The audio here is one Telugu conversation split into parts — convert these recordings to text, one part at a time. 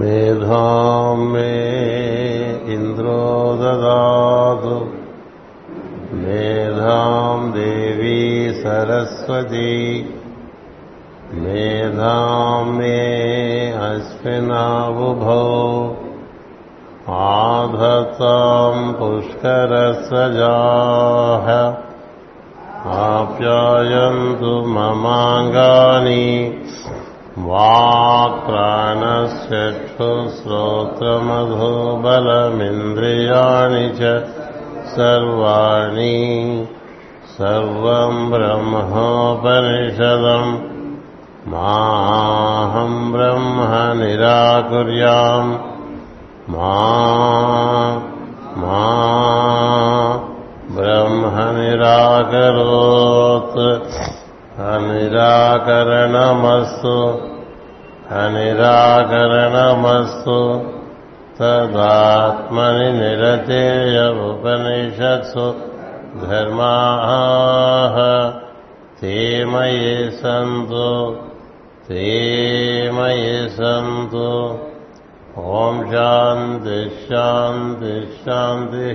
मेधां मे इन्द्रो ददातु मेधां देवी सरस्वती मेधां मे अस्मिनावुभौ आधताम् पुष्करस्वजाः आप्यायन्तु ममाङ्गानि वाक्प्राणश्चक्षुश्रोत्रमधोबलमिन्द्रियाणि च सर्वाणि सर्वम् ब्रह्मोपनिषदम् माहम् ब्रह्म निराकुर्याम् मा ब्रह्म निराकरोत्। अनिराकरणमस्तु अनिराकरणमस्तु तदात्मनि निरतेय उपनिषत्सु धर्माः ते मयि सन्तु ते मयि सन्तु। ॐ शान्ति शान्ति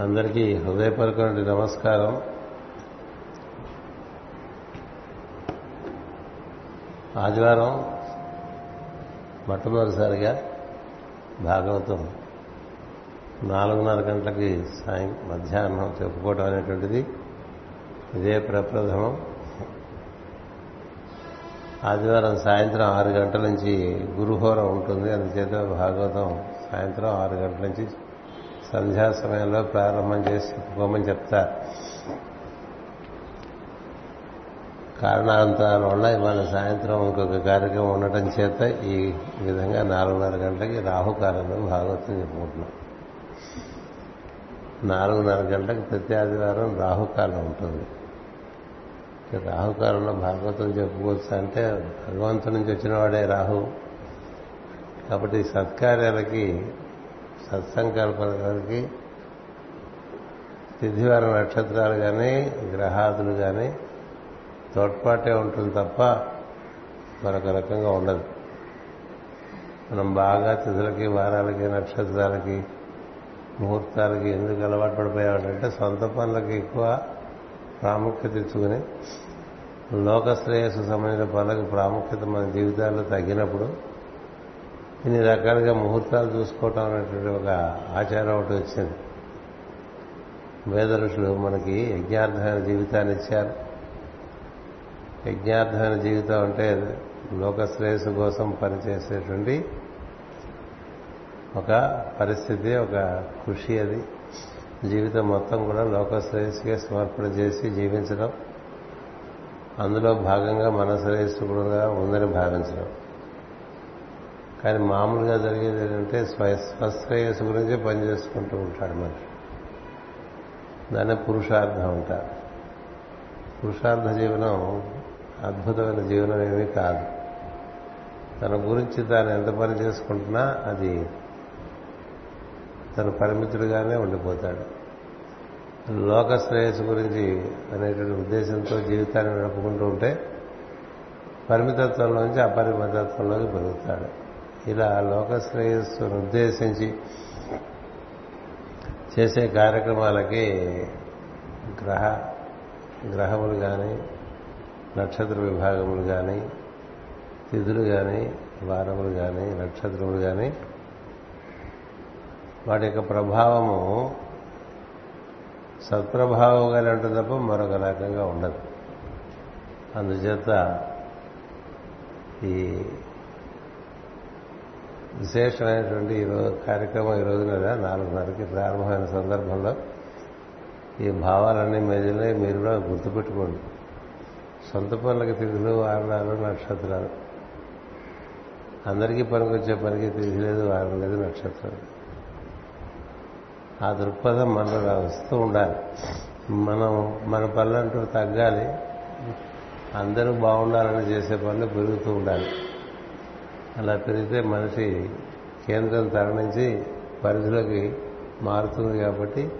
అందరికీ హృదయపూర్వకమైన నమస్కారం. ఆదివారం మొట్టమొదటిసారిగా భాగవతం నాలుగున్నర గంటలకి సాయం మధ్యాహ్నం చెప్పుకోవడం అనేటువంటిది ఇదే ప్రప్రథమం. ఆదివారం సాయంత్రం ఆరు గంటల నుంచి గురుహోరం ఉంటుంది. అందుచేత భాగవతం సాయంత్రం ఆరు గంటల నుంచి సంధ్యా సమయంలో ప్రారంభం చేసి చెప్పుకోమని చెప్తారు కారణాంతరాల వల్ల ఇవాళ సాయంత్రం ఇంకొక కార్యక్రమం ఉండటం చేత ఈ విధంగా నాలుగున్నర గంటలకి రాహుకాలంలో భాగవతం చెప్పుకుంటున్నాం. నాలుగున్నర గంటలకు ప్రతి ఆదివారం రాహుకాలం ఉంటుంది. రాహుకాలంలో భాగవతం చెప్పుకోవచ్చు అంటే భగవంతు నుంచి వచ్చిన వాడే రాహు. కాబట్టి సత్కార్యాలకి సత్సంకల్పనకి తిథివార నక్షత్రాలు కానీ గ్రహాదులు కానీ తోడ్పాటే ఉంటుంది తప్ప మరొక రకంగా ఉండదు. మనం బాగా తిథులకి వారాలకి నక్షత్రాలకి ముహూర్తాలకి ఎందుకు అలవాటు పడిపోయామంటే సొంత పనులకి ఎక్కువ ప్రాముఖ్యత ఇచ్చుకుని లోక శ్రేయస్సు సంబంధించిన పనులకు ప్రాముఖ్యత మన జీవితాల్లో తగ్గినప్పుడు ఇన్ని రకాలుగా ముహూర్తాలు చూసుకోవటం అనేటువంటి ఒక ఆచారం ఒకటి వచ్చింది. వేద ఋషులు మనకి యజ్ఞార్థమైన జీవితాన్ని ఇచ్చారు. యజ్ఞార్థమైన జీవితం అంటే లోక శ్రేయస్సు కోసం పనిచేసేటువంటి ఒక పరిస్థితి ఒక కృషి అది. జీవితం మొత్తం కూడా లోక శ్రేయస్సుకే సమర్పణ చేసి జీవించడం. అందులో భాగంగా మన శ్రేయస్సు కూడా ఉందని భావించడం. కానీ మామూలుగా జరిగేది ఏంటంటే స్వశ్రేయస్సు గురించి పనిచేసుకుంటూ ఉంటాడు మనిషి. దాన్ని పురుషార్థం అంటారు. పురుషార్థ జీవనం అద్భుతమైన జీవనం ఏమీ కాదు. తన గురించి తాను ఎంత పని చేసుకుంటున్నా అది తన పరిమితుడుగానే ఉండిపోతాడు. లోక శ్రేయస్సు గురించి అనేటువంటి ఉద్దేశంతో జీవితాన్ని నడుపుకుంటూ ఉంటే పరిమితత్వంలోంచి అపరిమితత్వంలోకి పెరుగుతాడు. ఇలా లోక శ్రేయస్సును ఉద్దేశించి చేసే కార్యక్రమాలకి గ్రహ గ్రహములు కానీ నక్షత్ర విభాగములు కానీ తిథులు కానీ వారములు కానీ నక్షత్రములు కానీ వాటి యొక్క ప్రభావము సత్ప్రభావంగానే ఉంటుంది తప్ప మరొక రకంగా ఉండదు. అందుచేత ఈ విశేషమైనటువంటి ఈరోజు కార్యక్రమం ఈ రోజున నాలుగున్నరకి ప్రారంభమైన సందర్భంలో ఈ భావాలన్నీ మెదిలినాయి మీరు కూడా గుర్తుపెట్టుకోండి. సొంత పనులకి తిథులు వారణాలు నక్షత్రాలు. అందరికీ పనికొచ్చే పనికి తిథి లేదు వారం లేదు నక్షత్రం ఆ దృక్పథం మనలో వస్తూ ఉండాలి. మనం మన పనులంటూ తగ్గాలి. అందరూ బాగుండాలని చేసే పనులు పెరుగుతూ ఉండాలి. అలా పెరిగితే మనిషి కేంద్రం తరలించి పరిధిలోకి మారుతుంది కాబట్టి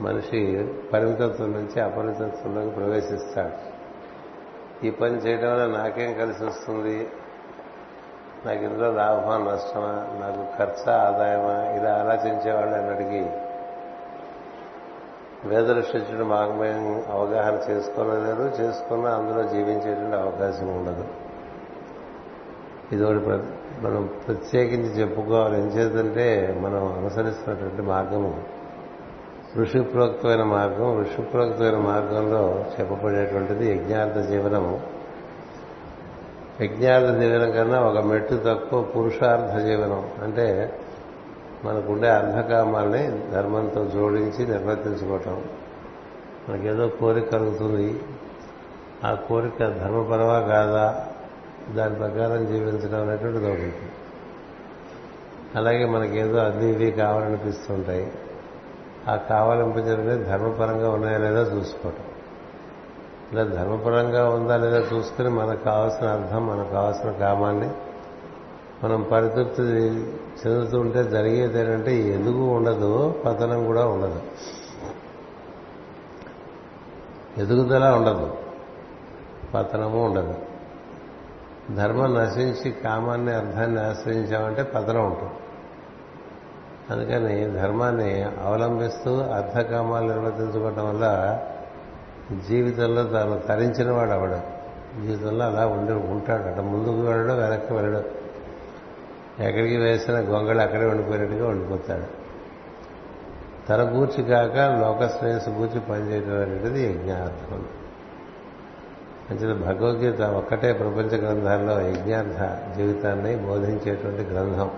మనిషి పరిమితత్వం నుంచి అపరిమితత్వంలోకి ప్రవేశిస్తాడు. ఈ పని చేయడం వల్ల నాకేం కలిసి వస్తుంది? నాకు ఇందులో లాభమా నష్టమా? నాకు ఖర్చా ఆదాయమా? ఇలా ఆలోచించేవాళ్ళు అన్నటికీ వేదదృష్టించిన మార్గం అవగాహన చేసుకోలేదు చేసుకున్నా అందులో జీవించేటువంటి అవకాశం ఉండదు. ఇది ఒకటి మనం ప్రత్యేకించి చెప్పుకోవాలి. ఏం చేద్దంటే మనం అనుసరిస్తున్నటువంటి మార్గము. ఋషిప్రోక్తమైన మార్గం ఋషిప్రోక్తమైన మార్గంలో చెప్పబడేటువంటిది యజ్ఞార్థ జీవనము. యజ్ఞార్థ జీవనం కన్నా ఒక మెట్టు తక్కువ పురుషార్థ జీవనం. అంటే మనకుండే అర్ధకామాల్ని ధర్మంతో జోడించి నిర్వర్తించుకోవటం. మనకేదో కోరిక కలుగుతుంది. ఆ కోరిక ధర్మపరమా కాదా? దాని ప్రకారం జీవించడం అనేటువంటిది ఒకటి అలాగే మనకేదో అన్ని ఇవి కావాలనిపిస్తుంటాయి. ఆ కావాలనిపించడం ధర్మపరంగా ఉన్నాయా లేదా చూసుకోవటం. ఇలా ధర్మపరంగా ఉందా లేదా చూసుకుని మనకు కావాల్సిన అర్థం మనకు కావాల్సిన కామాన్ని మనం పరితృప్తి చెందుతూ ఉంటే జరిగేది ఏంటంటే ఎదుగు ఉండదు పతనం కూడా ఉండదు. ఎదుగుదల ఉండదు. పతనము ఉండదు. ధర్మం నశించి కామాన్ని అర్థాన్ని ఆశ్రయించామంటే పతనం ఉంటుంది. అందుకని ధర్మాన్ని అవలంబిస్తూ అర్థకామాలు నిర్వర్తించుకోవటం వల్ల జీవితంలో తాను తరించిన వాడు అవడం జీవితంలో అలా ఉండి ఉంటాడు. అటు ముందుకు వెళ్ళడం వెనక్కి వెళ్ళడం. ఎక్కడికి వేసిన గొంగళి అక్కడే ఉండిపోయినట్టుగా ఉండిపోతాడు. తన గూర్చి కాక లోక శ్రేయస్సు గూర్చి పనిచేయడం అనేది యజ్ఞార్థం. అంటే భగవద్గీత ఒక్కటే ప్రపంచ గ్రంథాల్లో యజ్ఞార్థ జీవితాన్ని బోధించేటువంటి గ్రంథం.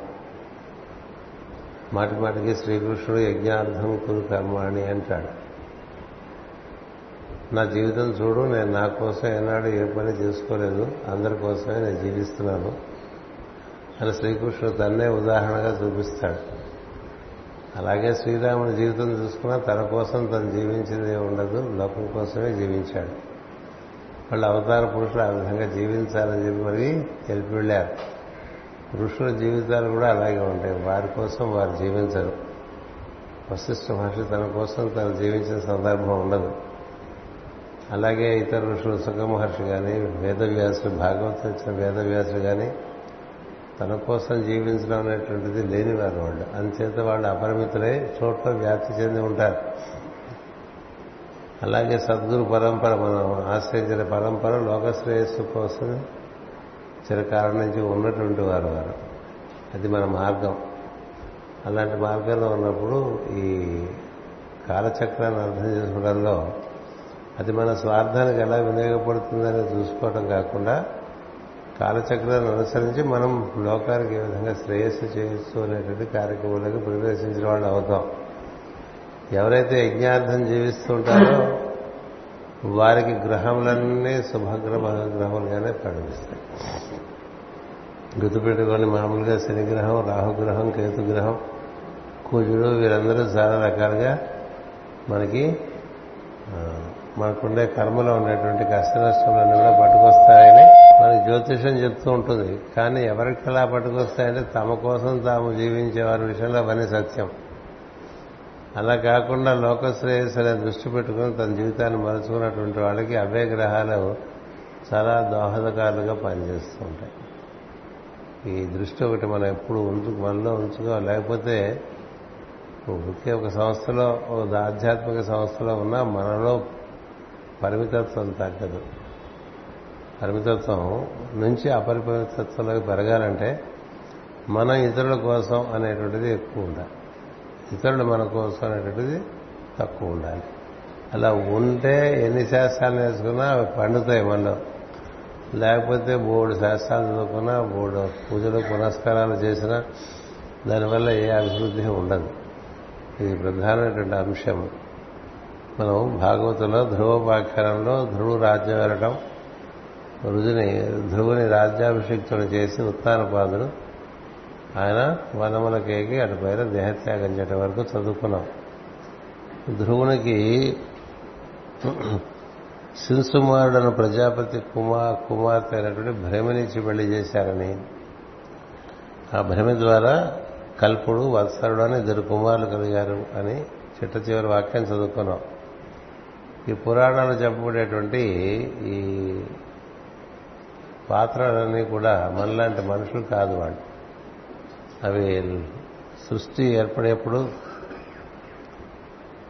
మాటి మాటికి శ్రీకృష్ణుడు యజ్ఞార్థం కురు కర్మాణి అంటాడు. నా జీవితం చూడు నేను నా కోసం ఏనాడు ఏ పని చేసుకోలేదు అందరి కోసమే నేను జీవిస్తున్నాను. అని శ్రీకృష్ణుడు తన్నే ఉదాహరణగా చూపిస్తాడు. అలాగే శ్రీరాముడి జీవితం చూసుకున్నా తన కోసం తను జీవించింది ఉండదు లోకం కోసమే జీవించాడు. వాళ్ళు అవతార పురుషులు ఆ విధంగా జీవించాలని చెప్పి మరి తెలిపి వెళ్ళారు. పురుషుల జీవితాలు కూడా అలాగే ఉంటాయి. వారి కోసం వారు జీవించరు. వశిష్ఠ మహర్షి తన కోసం తను జీవించిన సందర్భం ఉండదు. అలాగే ఇతర ఋషులు సుఖ మహర్షి కానీ వేదవ్యాసులు భాగవతం ఇచ్చిన వేదవ్యాసులు కానీ తన కోసం జీవించడం అనేటువంటిది లేనివారు వాళ్ళు. అందుచేత వాళ్ళు అపరిమితులై చోట్ల వ్యాప్తి చెంది ఉంటారు. అలాగే సద్గురు పరంపర మనం ఆశ్రయించిన పరంపర లోకశ్రేయస్సు కోసం చిరకాలం నుంచి ఉన్నటువంటి వారు వారు. అది మన మార్గం. అలాంటి మార్గంలో ఉన్నప్పుడు ఈ కాలచక్రాన్ని అర్థం చేసుకోవడంలో అది మన స్వార్థానికి ఎలా వినియోగపడుతుందని చూసుకోవడం కాకుండా కాలచక్రాన్ని అనుసరించి మనం లోకానికి ఏ విధంగా శ్రేయస్సు చేయొచ్చు అనేటువంటి కార్యక్రమంలోకి ప్రవేశించిన వాళ్ళు అవుతాం. ఎవరైతే యజ్ఞార్థం జీవిస్తూ ఉంటారో వారికి గ్రహములన్నీ శుభగ్రహ గ్రహములుగానే పరిణిస్తాయి గుర్తుపెట్టుకొని మామూలుగా శనిగ్రహం రాహుగ్రహం కేతుగ్రహం కుజుడు వీరందరూ చాలా రకాలుగా మనకి మనకుండే కర్మలో ఉండేటువంటి కష్ట నష్టములన్నీ కూడా పట్టుకొస్తాయని మనకి జ్యోతిషం చెప్తూ ఉంటుంది. కానీ ఎవరికి ఎలా పట్టుకొస్తాయంటే తమ కోసం తాము జీవించే వారి విషయంలో అవన్నీ సత్యం. అలా కాకుండా లోకశ్రేయస్సు అనే దృష్టి పెట్టుకుని తన జీవితాన్ని మలుచుకున్నటువంటి వాళ్ళకి అవే గ్రహాలు చాలా దోహదకాలుగా పనిచేస్తూ ఉంటాయి. ఈ దృష్టి ఒకటి మనం ఎప్పుడు ఉంచు మనలో ఉంచుకో లేకపోతే ఒకే ఒక సంస్థలో ఒక ఆధ్యాత్మిక సంస్థలో ఉన్నా మనలో పరిమితత్వం తగ్గదు. పరిమితత్వం నుంచి అపరిమితత్వంలోకి పెరగాలంటే మనం ఇతరుల కోసం అనేటువంటిది ఎక్కువ ఉండాలి. ఇతరులు మన కోసం అనేటువంటిది తక్కువ ఉండాలి. అలా ఉంటే ఎన్ని శాస్త్రాలు నేర్చుకున్నా అవి పండుతాయి మనలో లేకపోతే బోర్డు శాస్త్రాలు చదువుకున్నా బోర్డు పూజలు పునస్కారాలు చేసినా దానివల్ల ఏ అభివృద్ధి ఉండదు. ఇది ప్రధానమైనటువంటి అంశం. మనం భాగవతంలో ధ్రువోపాఖ్యానంలో ధ్రువు రాజ్యం వెళ్ళటం రుజుని ధ్రువుని రాజ్యాభిషిక్తుడు చేసి ఉత్తానపాదుడు ఆయన వనములకేకి అటుపైన దేహత్యాగం చేయటం వరకు చదువుకున్నాం. ధ్రువునికి శింసుమారుడను ప్రజాపతి కుమార్ కుమార్తె అయినటువంటి భ్రమనిచ్చి పెళ్ళి చేశారని. ఆ భ్రమి ద్వారా కల్పుడు వత్సరుడు అని ఇద్దరు కుమారులు కలిగారు అని చిట్ట చివరి వాక్యం చదువుకున్నాం. ఈ పురాణాలు చెప్పబడేటువంటి ఈ పాత్రలన్నీ కూడా మనలాంటి మనుషులు కాదు వాళ్ళు. అవి సృష్టి ఏర్పడేప్పుడు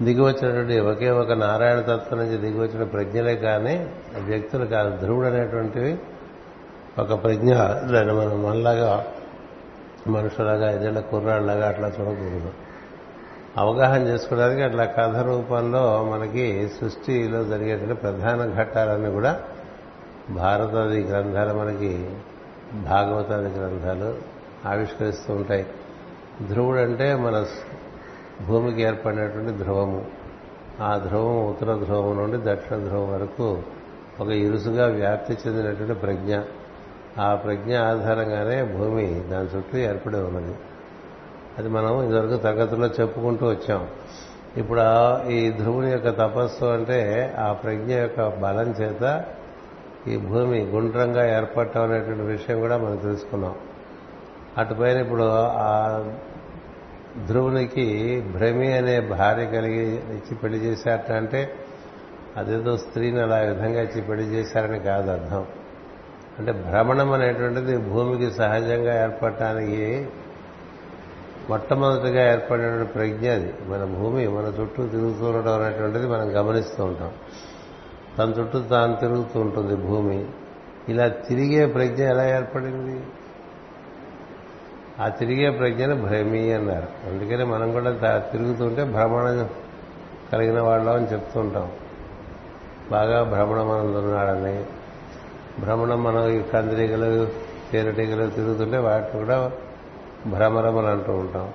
దిగివచ్చినటువంటి ఒకే ఒక నారాయణ తత్వం నుంచి దిగివచ్చిన ప్రజ్ఞలే కానీ వ్యక్తులు కాదు ధ్రువుడు అనేటువంటివి ఒక ప్రజ్ఞ. దాన్ని మనం మనలాగా మనుషులాగా ఏదైనా కుర్రాళ్ళగా అట్లా చూడకూడదు. అవగాహన చేసుకోవడానికి అట్లా కథ రూపంలో మనకి సృష్టిలో జరిగేటువంటి ప్రధాన ఘట్టాలన్నీ కూడా భారతాది గ్రంథాలు మనకి భాగవతాది గ్రంథాలు ఆవిష్కరిస్తూ ఉంటాయి. ధ్రువుడు అంటే మన భూమికి ఏర్పడినటువంటి ధ్రువము. ఆ ధ్రువం ఉత్తర ధ్రువం నుండి దక్షిణ ధ్రువం వరకు ఒక ఇరుసుగా వ్యాప్తి చెందినటువంటి ప్రజ్ఞ. ఆ ప్రజ్ఞ ఆధారంగానే భూమి దాని చుట్టూ ఏర్పడి ఉన్నది. అది మనం ఇదివరకు తరగతిలో చెప్పుకుంటూ వచ్చాం. ఇప్పుడు ఈ ధ్రువుని యొక్క తపస్సు అంటే ఆ ప్రజ్ఞ యొక్క బలం చేత ఈ భూమి గుండ్రంగా ఏర్పడటం అనేటువంటి విషయం కూడా మనం తెలుసుకున్నాం. అటుపైన ఇప్పుడు ఆ ధ్రువునికి భ్రమి అనే భార్య కలిగి ఇచ్చి పెళ్ళి చేశారట అంటే అదేదో స్త్రీని అలా విధంగా ఇచ్చి పెళ్ళి చేశారని కాదు అర్థం. అంటే భ్రమణం అనేటువంటిది భూమికి సహజంగా ఏర్పడటానికి మొట్టమొదటిగా ఏర్పడినటువంటి ప్రజ్ఞ అది. మన భూమి మన చుట్టూ తిరుగుతూ ఉండడం అనేటువంటిది మనం గమనిస్తూ ఉంటాం. తన చుట్టూ తాను తిరుగుతూ ఉంటుంది భూమి. ఇలా తిరిగే ప్రజ్ఞ ఎలా ఏర్పడింది? ఆ తిరిగే ప్రజ్ఞను భ్రమి అన్నారు. అందుకని మనం కూడా తిరుగుతుంటే భ్రమణం కలిగిన వాళ్ళం అని చెప్తుంటాం. బాగా భ్రమణం అందున్నాడని భ్రమణం మనం ఈ కందిరీగలు తేనెటీగలు తిరుగుతుంటే వాటిని కూడా భ్రమరమని అంటూ ఉంటాం.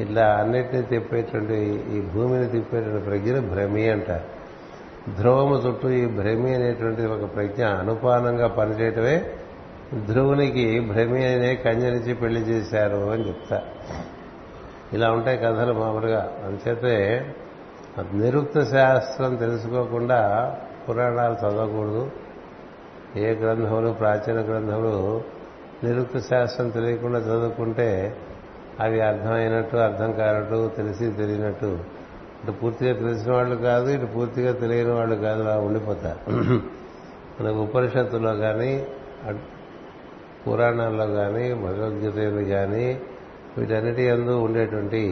ఇట్లా అన్నిటినీ తిప్పేటువంటి ఈ భూమిని తిప్పేటువంటి ప్రజ్ఞను భ్రమి అంటారు. ధ్రువము చుట్టూ ఈ భ్రమి అనేటువంటి ఒక ప్రజ్ఞ అనుపానంగా పనిచేయటమే ధ్రువునికి భ్రమి అనే కన్యనిచ్చి పెళ్ళి చేశారు అని చెప్తా. ఇలా ఉంటాయి కథలు మామూలుగా. అంచేతే నిరుక్త శాస్త్రం తెలుసుకోకుండా పురాణాలు చదవకూడదు. ఏ గ్రంథములు ప్రాచీన గ్రంథములు నిరుక్త శాస్త్రం తెలియకుండా చదువుకుంటే అవి అర్థమైనట్టు అర్థం కానట్టు తెలిసి తెలియనట్టు. ఇటు పూర్తిగా తెలిసిన వాళ్ళు కాదు ఇటు పూర్తిగా తెలియని వాళ్ళు కాదు అలా ఉండిపోతారు. మనకు ఉపనిషత్తులో కానీ పురాణాల్లో కానీ భగవద్గీతలు కానీ వీటన్నిటి ఎందు ఉండేటువంటి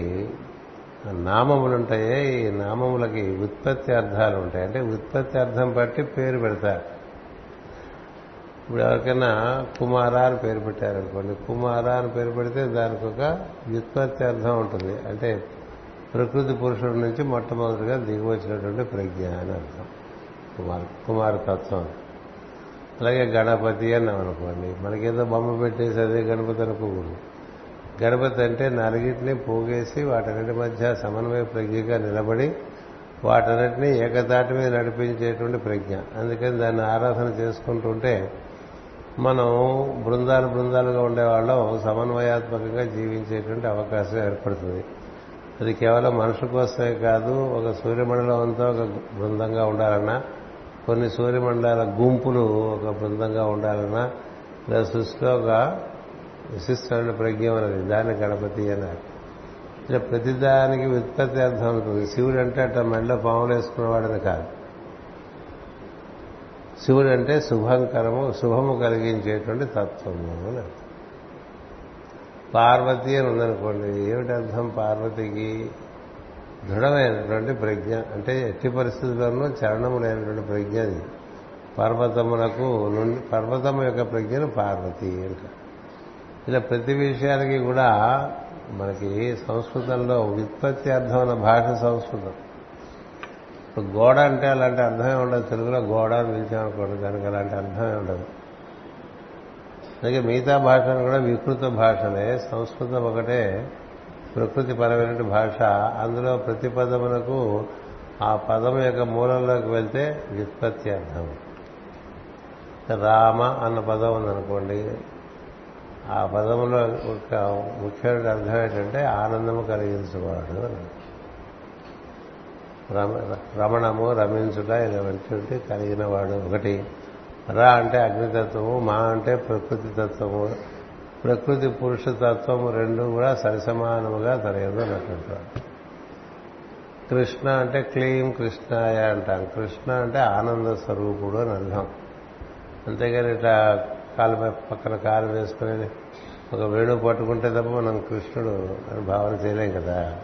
నామములు ఉంటాయే ఈ నామములకి ఉత్పత్తి అర్థాలు ఉంటాయి అంటే ఉత్పత్తి అర్థం బట్టి పేరు పెడతారు. ఇప్పుడు ఎవరికైనా కుమార అని పేరు పెట్టారనుకోండి కుమార అని పేరు పెడితే దానికి ఒక వ్యుత్పత్తి అర్థం ఉంటుంది. అంటే ప్రకృతి పురుషుడి నుంచి మొట్టమొదటిగా దిగి వచ్చినటువంటి ప్రజ్ఞ అని అర్థం. కుమార్ కుమారతత్వం. అలాగే గణపతి అన్నాం అనుకోండి మనకేదో బొమ్మ పెట్టేసి అదే గణపతి అనుకోకూడదు. గణపతి అంటే నలుగిటిని పోగేసి వాటన్నిటి మధ్య సమన్వయ ప్రజ్ఞగా నిలబడి వాటన్నిటినీ ఏకతాటి మీద నడిపించేటువంటి ప్రజ్ఞ. అందుకని దాన్ని ఆరాధన చేసుకుంటుంటే మనం బృందాలు బృందాలుగా ఉండేవాళ్ళం సమన్వయాత్మకంగా జీవించేటువంటి అవకాశం ఏర్పడుతుంది. అది కేవలం మనుషుల కోసమే కాదు ఒక సూర్యమండలంతో ఒక బృందంగా ఉండాలన్నా కొన్ని సూర్యమండలాల గుంపులు ఒక బృందంగా ఉండాలన్నా లేదా సృష్టిలో ఒక విశిష్టమైన ప్రజ్ఞ అనేది దాన్ని గణపతి అన్నారు. ఇలా ప్రతిదానికి వ్యుత్పత్తి అర్థం ఉంటుంది శివుడు అంటే అట్లా మెడలో పాములు వేసుకున్నవాడని కాదు. శివుడు అంటే శుభంకరము శుభము కలిగించేటువంటి తత్వము అని పార్వతి అని ఉందనుకోండి ఏమిటి అర్థం పార్వతికి? దృఢమైనటువంటి ప్రజ్ఞ. అంటే ఎట్టి పరిస్థితుల్లోనూ చరణము లేనటువంటి ప్రజ్ఞ అది. పర్వతమునకు నుండి పర్వతము యొక్క ప్రజ్ఞను పార్వతి అంట. ఇలా ప్రతి విషయానికి కూడా మనకి సంస్కృతంలో వ్యుత్పత్తి అర్థం అన్న భాష సంస్కృతం. ఇప్పుడు గోడ అంటే అలాంటి అర్థమే ఉండదు. తెలుగులో గోడ అని పిలిచామనుకోండి దానికి అలాంటి అర్థమే ఉండదు. అందుకే మిగతా భాషను కూడా వికృత భాషలే. సంస్కృతం ఒకటే. ప్రకృతి పరమైన భాష అందులో ప్రతి పదమునకు ఆ పదం యొక్క మూలంలోకి వెళ్తే వ్యుత్పత్తి అర్థం. రామ అన్న పదం ఉందనుకోండి ఆ పదములో ఒక ముఖ్యమైన అర్థం ఏంటంటే ఆనందము కలిగించేవాడు అని. రమణము రమించుట ఇలాంటి కలిగిన వాడు ఒకటి. రా అంటే అగ్నితత్వము మా అంటే ప్రకృతి తత్వము ప్రకృతి పురుష తత్వము రెండు కూడా సరిసమానముగా తన ఎదున్నటువంటి కృష్ణ అంటే క్లీం కృష్ణాయ అంటాం కృష్ణ అంటే ఆనంద స్వరూపుడు అని అర్థం. అంతేగాని ఇట్లా కాలు పక్కన కాలు వేసుకుని ఒక వేణు పట్టుకుంటే తప్ప మనం కృష్ణుడు అని భావన చేయలేం కదా.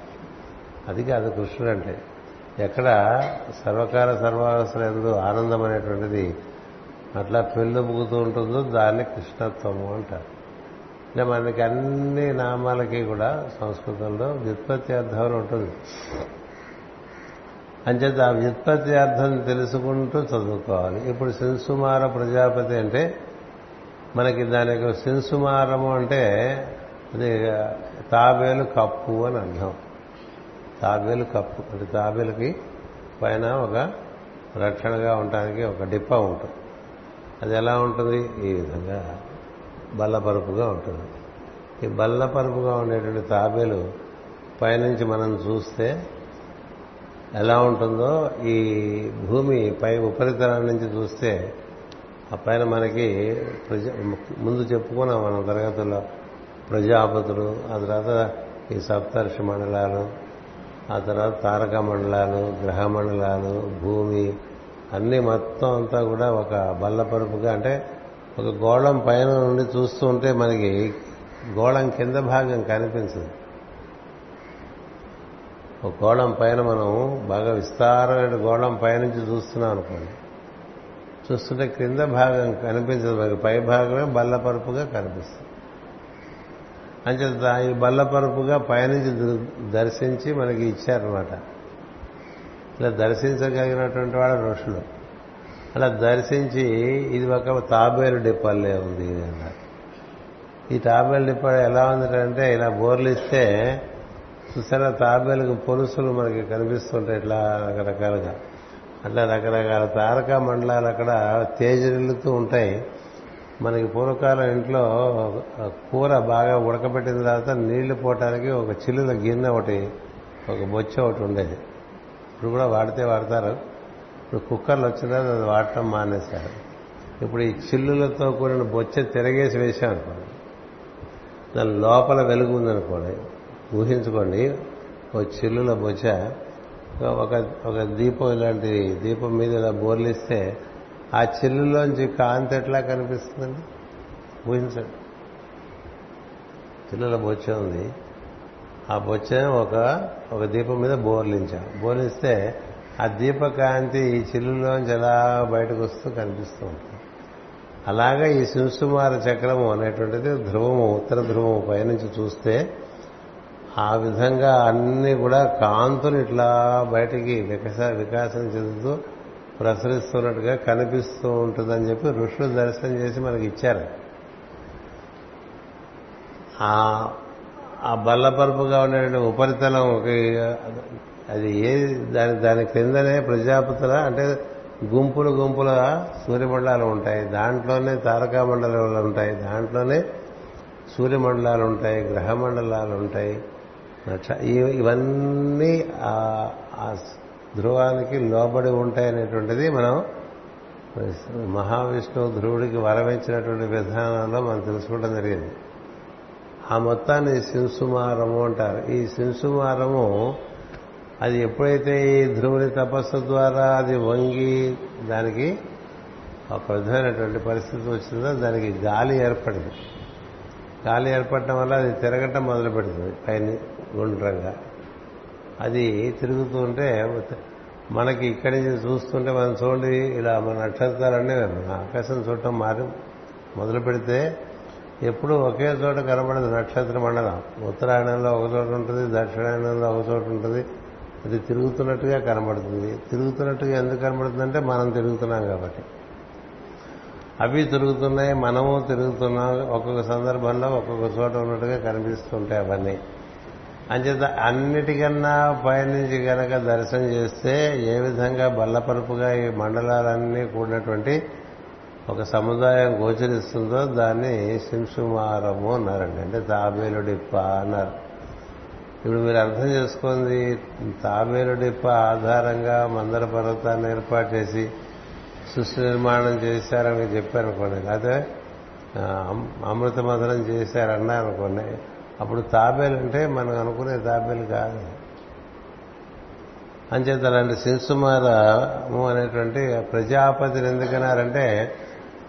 అది కాదు కృష్ణుడు అంటే. ఎక్కడ సర్వకాల సర్వావసర ఎందు ఆనందం అనేటువంటిది అట్లా పెళ్ళుబుగుతూ ఉంటుందో దాన్ని కృష్ణత్వము అంటారు. అంటే మనకి అన్ని నామాలకి కూడా సంస్కృతంలో వ్యుత్పత్తి అర్థం ఉంటుంది. అంచేత ఆ వ్యుత్పత్తి అర్థం తెలుసుకుంటూ చదువుకోవాలి. ఇప్పుడు శింసుమార ప్రజాపతి అంటే మనకి దాని యొక్క శింసుమారము అంటే అది తాబేలు కప్పు అని అర్థం. తాబేలు కప్పు. అంటే తాబేలుకి పైన ఒక రక్షణగా ఉండటానికి ఒక డిప్ప ఉంటుంది. అది ఎలా ఉంటుంది? ఈ విధంగా బల్లపరుపుగా ఉంటుంది. ఈ బల్లపరుపుగా ఉండేటువంటి తాబేలు పైనుంచి మనం చూస్తే ఎలా ఉంటుందో ఈ భూమి పై ఉపరితలం నుంచి చూస్తే ఆ పైన మనకి ప్రజ ముందు చెప్పుకున్నాం మనం తరగతుల్లో ప్రజాపతులు ఆ తర్వాత ఈ సప్తర్షి మండలాలు ఆ తర్వాత తారక మండలాలు గ్రహ మండలాలు భూమి అన్నీ మొత్తం అంతా కూడా ఒక బల్లపరుపుగా అంటే ఒక గోళం పైన నుండి చూస్తూ ఉంటే మనకి గోళం కింద భాగం కనిపించదు. ఒక గోళం పైన మనం బాగా విస్తారమైన గోళం పైనుంచి చూస్తున్నాం అనుకోండి. చూస్తుంటే క్రింద భాగం కనిపించదు. మనకి పై భాగమే బల్లపరుపుగా కనిపిస్తుంది. అంచేత ఈ బల్లపరుపుగా పైనుంచి దర్శించి మనకి ఇచ్చారనమాట ఇలా దర్శించగలిగినటువంటి వాళ్ళ ఋషులు. అలా దర్శించి ఇది ఒక తాబేలు డిప్పల్లే ఉంది అన్నారు. ఈ తాబేలు డిప్ప ఎలా ఉంది ఇలా బోర్లు ఇస్తే చూసారా తాబేలకు పొలుసులు మనకి కనిపిస్తుంటాయి ఇట్లా రకరకాలుగా. అట్లా రకరకాల తారక మండలాలు అక్కడ తేజరిల్లుతూ ఉంటాయి. మనకి పూర్వకాలం ఇంట్లో కూర బాగా ఉడకబెట్టిన తర్వాత నీళ్ళు పోవటానికి ఒక చిల్లుల గిన్నె ఒకటి ఒక బొచ్చ ఒకటి ఉండేది. ఇప్పుడు కూడా వాడితే వాడతారు. ఇప్పుడు కుక్కర్లు వచ్చిన అది వాడటం మానేశారు. ఇప్పుడు ఈ చిల్లులతో కూడిన బొచ్చ తిరగేసి వేసామనుకోండి దాని లోపల వెలుగు ఉందనుకోండి. ఊహించుకోండి. ఒక చిల్లుల బొచ్చ ఒక ఒక దీపం ఇలాంటి దీపం మీద ఇలా బోర్లిస్తే ఆ చిల్లులోంచి కాంతి ఎట్లా కనిపిస్తుందండి? ఊహించండి. చిల్లుల బొచ్చ ఉంది. ఆ బొచ్చ ఒక ఒక దీపం మీద బోర్లించాం. బోర్లిస్తే ఆ దీపకాంతి ఈ చిల్లులోంచి ఎలా బయటకు వస్తూ కనిపిస్తూ ఉంటుంది. అలాగే ఈ శింసుమార చక్రము అనేటువంటిది ధ్రువము ఉత్తర ధ్రువము పైనుంచి చూస్తే ఆ విధంగా అన్ని కూడా కాంతులు ఇట్లా బయటికి వికస వికాసం చెందుతూ ప్రసరిస్తున్నట్టుగా కనిపిస్తూ ఉంటుందని చెప్పి ఋషులు దర్శనం చేసి మనకి ఇచ్చారు. ఆ బల్లపరుపుగా ఉండేటువంటి ఉపరితలం అది ఏ దాని దాని క్రిందనే ప్రజాపతుల అంటే గుంపులు గుంపుల సూర్యమండలాలు ఉంటాయి. దాంట్లోనే తారకామండలాలు ఉంటాయి. దాంట్లోనే సూర్యమండలాలు ఉంటాయి గ్రహ మండలాలు ఉంటాయి ఇవన్నీ ఆ ధ్రువానికి లోబడి ఉంటాయి అనేటువంటిది మనం మహావిష్ణువు ధ్రువుడికి వరమించినటువంటి విధానంలో మనం తెలుసుకోవడం జరిగింది. ఆ మొత్తాన్ని శింసుమారము అంటారు. ఈ శింసుమారము అది ఎప్పుడైతే ఈ ధ్రువుని తపస్సు ద్వారా అది వంగి దానికి ఒక విధమైనటువంటి పరిస్థితి వచ్చిందో దానికి గాలి ఏర్పడింది. గాలి ఏర్పడటం వల్ల అది తిరగటం మొదలు పెడుతుంది పైన గుండ్రంగా. అది తిరుగుతూ ఉంటే మనకి ఇక్కడి నుంచి చూస్తుంటే మనం చూడండి ఇలా మన నక్షత్రాలన్నీ ఆకాశం చూడటం మారి మొదలు పెడితే ఎప్పుడు ఒకే చోట కనబడదు నక్షత్ర మండలం. ఉత్తరాయణంలో ఒక చోట ఉంటుంది దక్షిణాయనంలో ఒక చోట ఉంటుంది. అది తిరుగుతున్నట్టుగా కనబడుతుంది. తిరుగుతున్నట్టుగా ఎందుకు కనబడుతుందంటే మనం తిరుగుతున్నాం కాబట్టి. అవి తిరుగుతున్నాయి మనము తిరుగుతున్నాం ఒక్కొక్క సందర్భంలో ఒక్కొక్క చోట ఉన్నట్టుగా కనిపిస్తుంటాయి అవన్నీ. అంచేత అన్నిటికన్నా పైనుంచి గనక దర్శనం చేస్తే ఏ విధంగా బల్లపరుపుగా ఈ మండలాలన్నీ కూడినటువంటి ఒక సముదాయం గోచరిస్తుందో దాన్ని శింసుమారము అన్నారండి. అంటే తాబేలుడిప్ప అన్నారు. ఇప్పుడు మీరు అర్థం చేసుకుంది తాబేలు డిప్ప ఆధారంగా మందర పర్వతాన్ని ఏర్పాటు చేసి సృష్టి నిర్మాణం చేశారని చెప్పారనుకోండి. అదే అమృత మధురం చేశారన్నారనుకోండి అప్పుడు తాబేలు అంటే మనం అనుకునే తాబేలు కాదు. అంచేత అలాంటి శింసుమారము అనేటువంటి ప్రజాపతిని ఎందుకన్నారంటే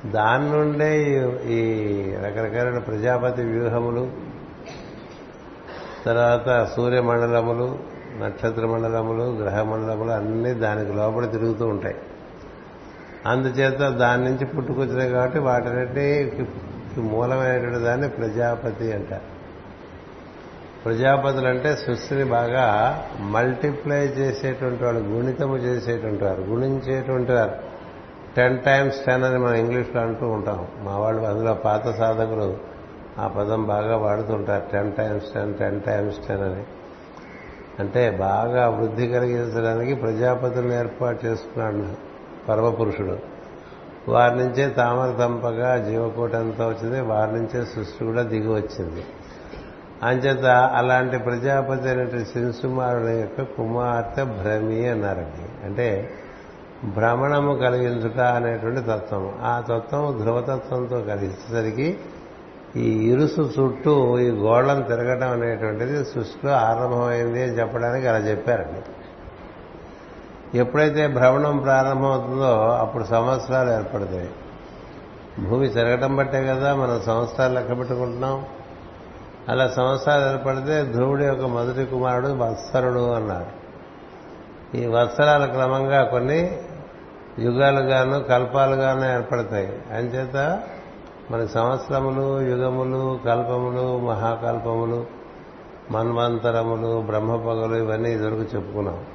దాని నుండే ఈ రకరకాలైన ప్రజాపతి వ్యూహములు తర్వాత సూర్యమండలములు నక్షత్ర మండలములు గ్రహ మండలములు అన్నీ దానికి లోపల తిరుగుతూ ఉంటాయి. అందుచేత దాని నుంచి పుట్టుకొచ్చినాయి కాబట్టి వాటిన్నిటికి మూలమైనటువంటి దాన్ని ప్రజాపతి అంటారు. ప్రజాపతులు అంటే సృష్టిని బాగా మల్టిప్లై చేసేటువంటి వాళ్ళు గుణితము చేసేటువంటి వారు గుణించేటువంటి వారు. టెన్ టైమ్స్ టెన్ అని మనం ఇంగ్లీష్లో అంటూ ఉంటాం. మా వాళ్ళు అందులో పాత సాధకులు ఆ పదం బాగా వాడుతుంటారు. Ten times ten ten times ten అని. అంటే బాగా వృద్ధి కలిగించడానికి ప్రజాపతులను ఏర్పాటు చేసుకున్నాడు పరమపురుషుడు. వారి నుంచే తామర తంపగా జీవకోటి అంతా వచ్చింది. వారి నుంచే సృష్టి కూడా దిగి వచ్చింది. అంచేత అలాంటి ప్రజాపతి అనేటువంటి శింసుమారుని యొక్క కుమార్తె భ్రమి అన్నారండి. అంటే భ్రమణము కలిగించుట అనేటువంటి తత్వం ఆ తత్వం ధ్రువతత్వంతో కలిసేసరికి ఈ ఇరుసు చుట్టూ ఈ గోళం తిరగడం అనేటువంటిది సృష్టిలో ఆరంభమైంది అని చెప్పడానికి అలా చెప్పారండి. ఎప్పుడైతే భ్రమణం ప్రారంభమవుతుందో అప్పుడు సంవత్సరాలు ఏర్పడతాయి. భూమి తిరగటం బట్టే కదా మనం సంవత్సరాలు లెక్క పెట్టుకుంటున్నాం. అలా సంవత్సరాలు ఏర్పడితే ధ్రువుడి యొక్క మొదటి కుమారుడు వత్సరుడు అన్నారు. ఈ వత్సరాల క్రమంగా కొన్ని యుగాలుగాను కల్పాలుగాను ఏర్పడతాయి. అంచేత మన సంవత్సరములు యుగములు కల్పములు మహాకల్పములు మన్వంతరములు బ్రహ్మపగలు ఇవన్నీ ఇదివరకు చెప్పుకున్నాం.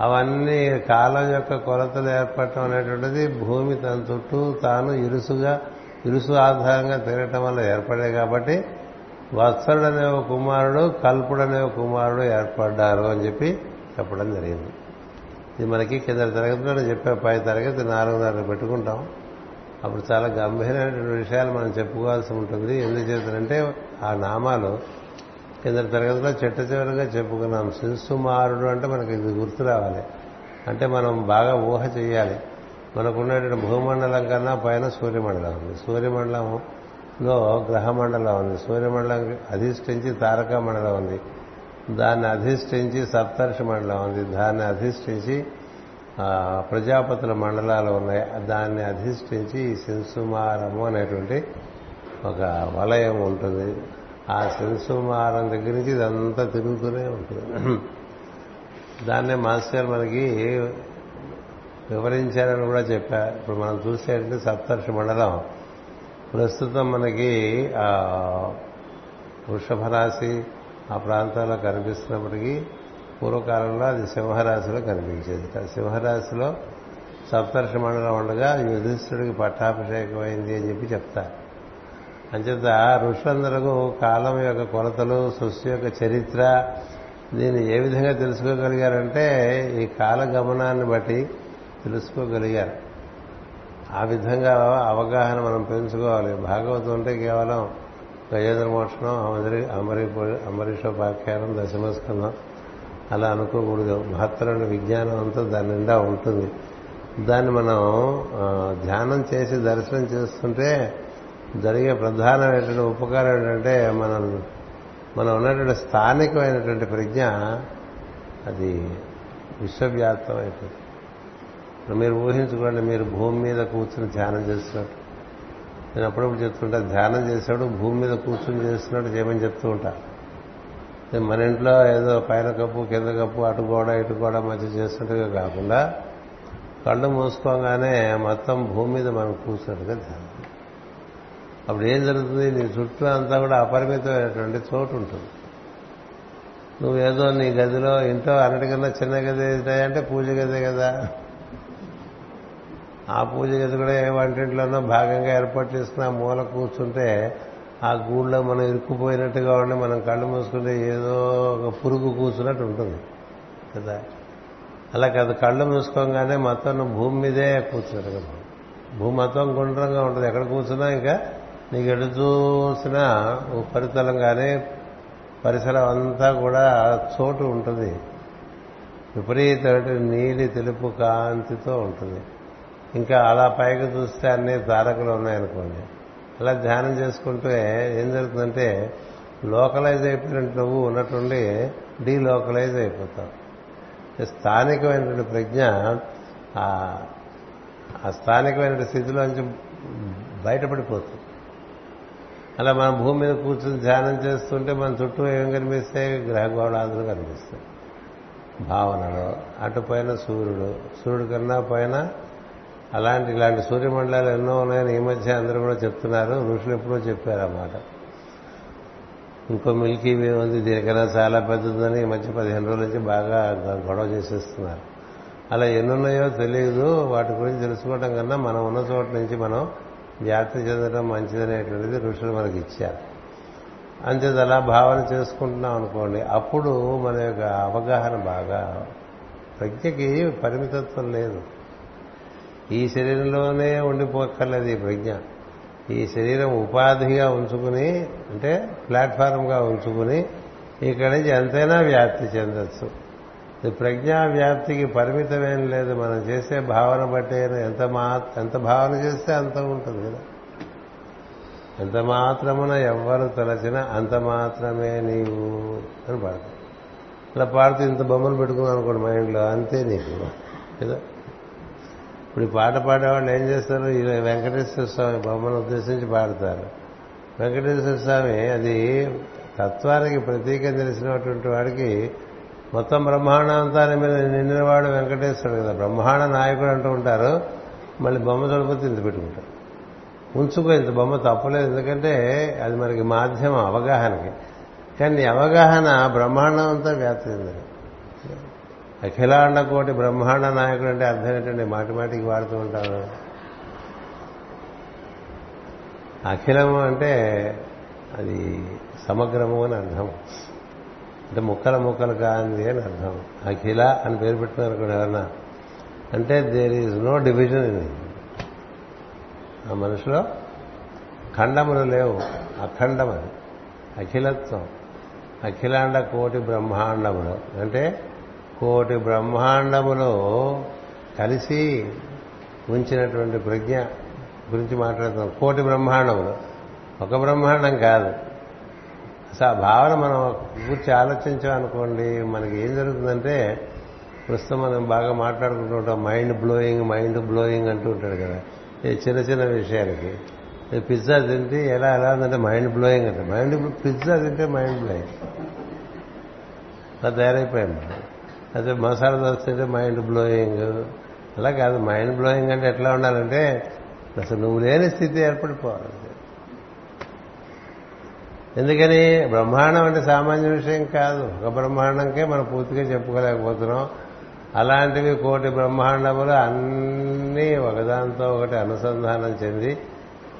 అవన్నీ కాలం యొక్క కొలతలు ఏర్పడటం అనేటువంటిది భూమి తన చుట్టూ తాను ఇరుసుగా ఇరుసు ఆధారంగా తిరగటం వల్ల ఏర్పడే కాబట్టి వత్సరుడనే ఒక కుమారుడు కల్పుడనే ఒక కుమారుడు ఏర్పడ్డారు అని చెప్పి చెప్పడం జరిగింది. ఇది మనకి కింద తరగతిలో చెప్పే పై తరగతి నాలుగున్నర పెట్టుకుంటాం. అప్పుడు చాలా గంభీరమైనటువంటి విషయాలు మనం చెప్పుకోవాల్సి ఉంటుంది. ఎందుచేతంటే ఆ నామాలు కింద తరగతిలో చెట్ట చివరిగా చెప్పుకున్నాం. శిశుమారుడు అంటే మనకి ఇది గుర్తు రావాలి. అంటే మనం బాగా ఊహ చేయాలి మనకున్నటువంటి భూమండలం కన్నా పైన సూర్యమండలం ఉంది. సూర్యమండలంలో గ్రహమండలం ఉంది. సూర్యమండలం అధిష్ఠించి తారక మండలం ఉంది. దాన్ని అధిష్ఠించి సప్తర్షి మండలం ఉంది. దాన్ని అధిష్ఠించి ప్రజాపతుల మండలాలు ఉన్నాయి. దాన్ని అధిష్ఠించి ఈ శింసుమారము అనేటువంటి ఒక వలయం ఉంటుంది. ఆ శింసుమారం దగ్గర నుంచి ఇదంతా తిరుగుతూనే ఉంటుంది. దాన్నే మాస్టర్ మనకి వివరించారని కూడా చెప్పా. ఇప్పుడు మనం చూసేటంటే సప్తర్షి మండలం. ప్రస్తుతం మనకి ఆ వృషభ రాశి ఆ ప్రాంతాల్లో కనిపిస్తున్నప్పటికీ పూర్వకాలంలో అది సింహరాశిలో కనిపించేది. సింహరాశిలో సప్తర్షి మండలం ఉండగా యుధిష్ఠుడికి పట్టాభిషేకం అయింది అని చెప్పి చెప్తారు. అంచేత ఋషులందరూ కాలం యొక్క కొలతలు సృష్టి యొక్క చరిత్ర దీన్ని ఏ విధంగా తెలుసుకోగలిగారంటే ఈ కాల గమనాన్ని బట్టి తెలుసుకోగలిగారు. ఆ విధంగా అవగాహన మనం పెంచుకోవాలి. భాగవతం అంటే కేవలం గజేంద్ర మోక్షణం అమరి అమరి అమరీషోపాఖ్యానం దశమస్కందం. అలా అనుకోకూడదు. మహత్తరమైన విజ్ఞానం అంతా దాని నిండా ఉంటుంది. దాన్ని మనం ధ్యానం చేసి దర్శనం చేస్తుంటే జరిగే ప్రధానమైనటువంటి ఉపకారం ఏంటంటే మనం మనం ఉన్నటువంటి స్థానికమైనటువంటి ప్రజ్ఞ అది విశ్వవ్యాప్తం అయిపోతుంది మీరు ఊహించుకోండి మీరు భూమి మీద కూర్చుని ధ్యానం చేస్తున్నట్టు నేను అప్పుడప్పుడు చెప్తుంటా ధ్యానం చేసేవాడు భూమి మీద కూర్చుని చేస్తున్నట్టు చేయమని చెప్తూ ఉంటా మన ఇంట్లో ఏదో పైన కప్పు కింద కప్పు అటు గోడ ఇటు గోడ మధ్య చేస్తున్నట్టుగా కాకుండా కళ్ళు మూసుకోగానే మొత్తం భూమి మీద మనం కూర్చున్నట్టుగా ధ్యానం. అప్పుడు ఏం జరుగుతుంది? నీ చుట్టూ అంతా కూడా అపరిమితమైనటువంటి చోటు ఉంటుంది. నువ్వేదో నీ గదిలో ఇంట్లో అన్నిటికన్నా చిన్న గది అంటే పూజ గదే కదా. ఆ పూజ గది కూడా ఏ వంటింట్లోనో భాగంగా ఏర్పాటు చేసుకుని ఆ మూల కూర్చుంటే ఆ గూళ్ళో మనం ఇరుక్కుపోయినట్టుగా ఉండి మనం కళ్ళు మూసుకుంటే ఏదో ఒక పురుగు కూర్చున్నట్టు ఉంటుంది. కదా? అలా కాదు కళ్ళు మూసుకోగానే మొత్తం భూమి మీదే కూర్చున్నట్టు కదా. భూమి మొత్తం గుండ్రంగా ఉంటుంది. ఎక్కడ కూర్చున్నా ఇంకా నీకు ఎటు చూసినా ఉపరితలం కానీ పరిసరం అంతా కూడా చోటు ఉంటుంది. విపరీతమైన నీలి తెలుపు కాంతితో ఉంటుంది. ఇంకా అలా పైకి చూస్తే అన్ని తారకులు ఉన్నాయనుకోండి. అలా ధ్యానం చేసుకుంటే ఏం జరుగుతుందంటే లోకలైజ్ అయిపోయినట్టు నువ్వు ఉన్నట్టుండి డీలోకలైజ్ అయిపోతావు. స్థానికమైనటువంటి ప్రజ్ఞ ఆ స్థానికమైన స్థితిలోంచి బయటపడిపోతుంది. అలా మనం భూమి మీద కూర్చొని ధ్యానం చేస్తుంటే మన చుట్టూ ఏం కనిపిస్తాయి గ్రహగోళాదులు కనిపిస్తాయి. భావనలో అటు పైన సూర్యుడు సూర్యుడు కన్నా పైన అలాంటి ఇలాంటి సూర్యమండలాలు ఎన్నో ఉన్నాయని ఈ మధ్య అందరూ కూడా చెప్తున్నారు. ఋషులు ఎప్పుడో చెప్పారు అన్నమాట ఇంకో మిల్కీ వే ఉంది దీనికన్నా చాలా పెద్దదని ఈ మధ్య పదిహేను రోజుల నుంచి బాగా గొడవ చేసేస్తున్నారు. అలా ఎన్నున్నాయో తెలియదు వాటి గురించి తెలుసుకోవడం కన్నా మనం ఉన్న చోట నుంచి మనం వ్యాప్తి చెందడం మంచిదనేటువంటిది ఋషులు మనకి ఇచ్చారు. అంతేది అలా భావన చేసుకుంటున్నాం అనుకోండి అప్పుడు మన యొక్క అవగాహన బాగా ప్రజ్ఞకి పరిమితత్వం లేదు. ఈ శరీరంలోనే ఉండిపోక్కర్లేదు ఈ ప్రజ్ఞ. ఈ శరీరం ఉపాధిగా ఉంచుకుని అంటే ప్లాట్ఫారంగా ఉంచుకుని ఇక్కడి నుంచి ఎంతైనా వ్యాప్తి చెందొచ్చు. ఈ ప్రజ్ఞా వ్యాప్తికి పరిమితమేం లేదు. మనం చేసే భావన బట్టే ఎంత మా ఎంత భావన చేస్తే అంత ఉంటుంది కదా. ఎంత మాత్రమున ఎవ్వరు తలచినా అంత మాత్రమే నీవు అని పాడతాం అలా పాడుతూ ఇంత బొమ్మలు పెట్టుకున్నాం అనుకోండి మైండ్లో అంతే నీకు. కదా. ఇప్పుడు ఈ పాట పాడేవాళ్ళు ఏం చేస్తారు? ఈ వెంకటేశ్వర స్వామి బొమ్మను ఉద్దేశించి పాడతారు. వెంకటేశ్వర స్వామి అది తత్వానికి ప్రతీకం తెలిసినటువంటి వాడికి మొత్తం బ్రహ్మాండంతాన్ని మీద నిండినవాడు వెంకటేశ్వరుడు కదా. బ్రహ్మాండ నాయకుడు అంటూ ఉంటారు. మళ్ళీ బొమ్మ తొడిపోతే ఇంత పెట్టుకుంటారు. ఉంచుకో ఇంత బొమ్మ తప్పలేదు. ఎందుకంటే అది మనకి మాధ్యమం అవగాహనకి. కానీ అవగాహన బ్రహ్మాండం అంతా వ్యాప్తి అఖిలాండ కోటి బ్రహ్మాండ నాయకుడు అంటే అర్థం ఏంటండి మాటి మాటికి వాడుతూ ఉంటారు. అఖిలము అంటే అది సమగ్రము అని అర్థం. అంటే ముక్కల ముక్కలు కాంది అని అర్థం. అఖిల అని పేరు పెట్టినారు కూడా ఎవరన్నా. అంటే there is no division in ఆ మనిషిలో ఖండములు లేవు. అఖండం అది. అఖిలత్వం. అఖిలాండ కోటి బ్రహ్మాండములు. అంటే కోటి బ్రహ్మాండములో కలిసి ఉంచినటువంటి ప్రజ్ఞ గురించి మాట్లాడుతున్నాం. కోటి బ్రహ్మాండములు. ఒక బ్రహ్మాండం కాదు. అసలు ఆ భావన మనం కూర్చి ఆలోచించామనుకోండి మనకి ఏం జరుగుతుందంటే ప్రస్తుతం మనం బాగా మాట్లాడుకుంటూ ఉంటాం. మైండ్ బ్లోయింగ్ మైండ్ బ్లోయింగ్ అంటూ ఉంటాడు కదా. ఈ చిన్న చిన్న విషయాలకి. పిజ్జా తింటే ఎలా ఎలా ఉందంటే మైండ్ బ్లోయింగ్ అంటే. మైండ్ పిజ్జా తింటే మైండ్ బ్లోయింగ్. అలా తయారైపోయాం అదే మసాలా దోశ తింటే మైండ్ బ్లోయింగ్ అలా కాదు మైండ్ బ్లోయింగ్ అంటే ఎట్లా ఉండాలంటే అసలు నువ్వు లేని స్థితి ఏర్పడిపోవాలి. ఎందుకని బ్రహ్మాండం అంటే సామాన్య విషయం కాదు. ఒక బ్రహ్మాండంకే మనం పూర్తిగా చెప్పుకోలేకపోతున్నాం. అలాంటివి కోటి బ్రహ్మాండములు అన్నీ ఒకదాంతో ఒకటి అనుసంధానం చెంది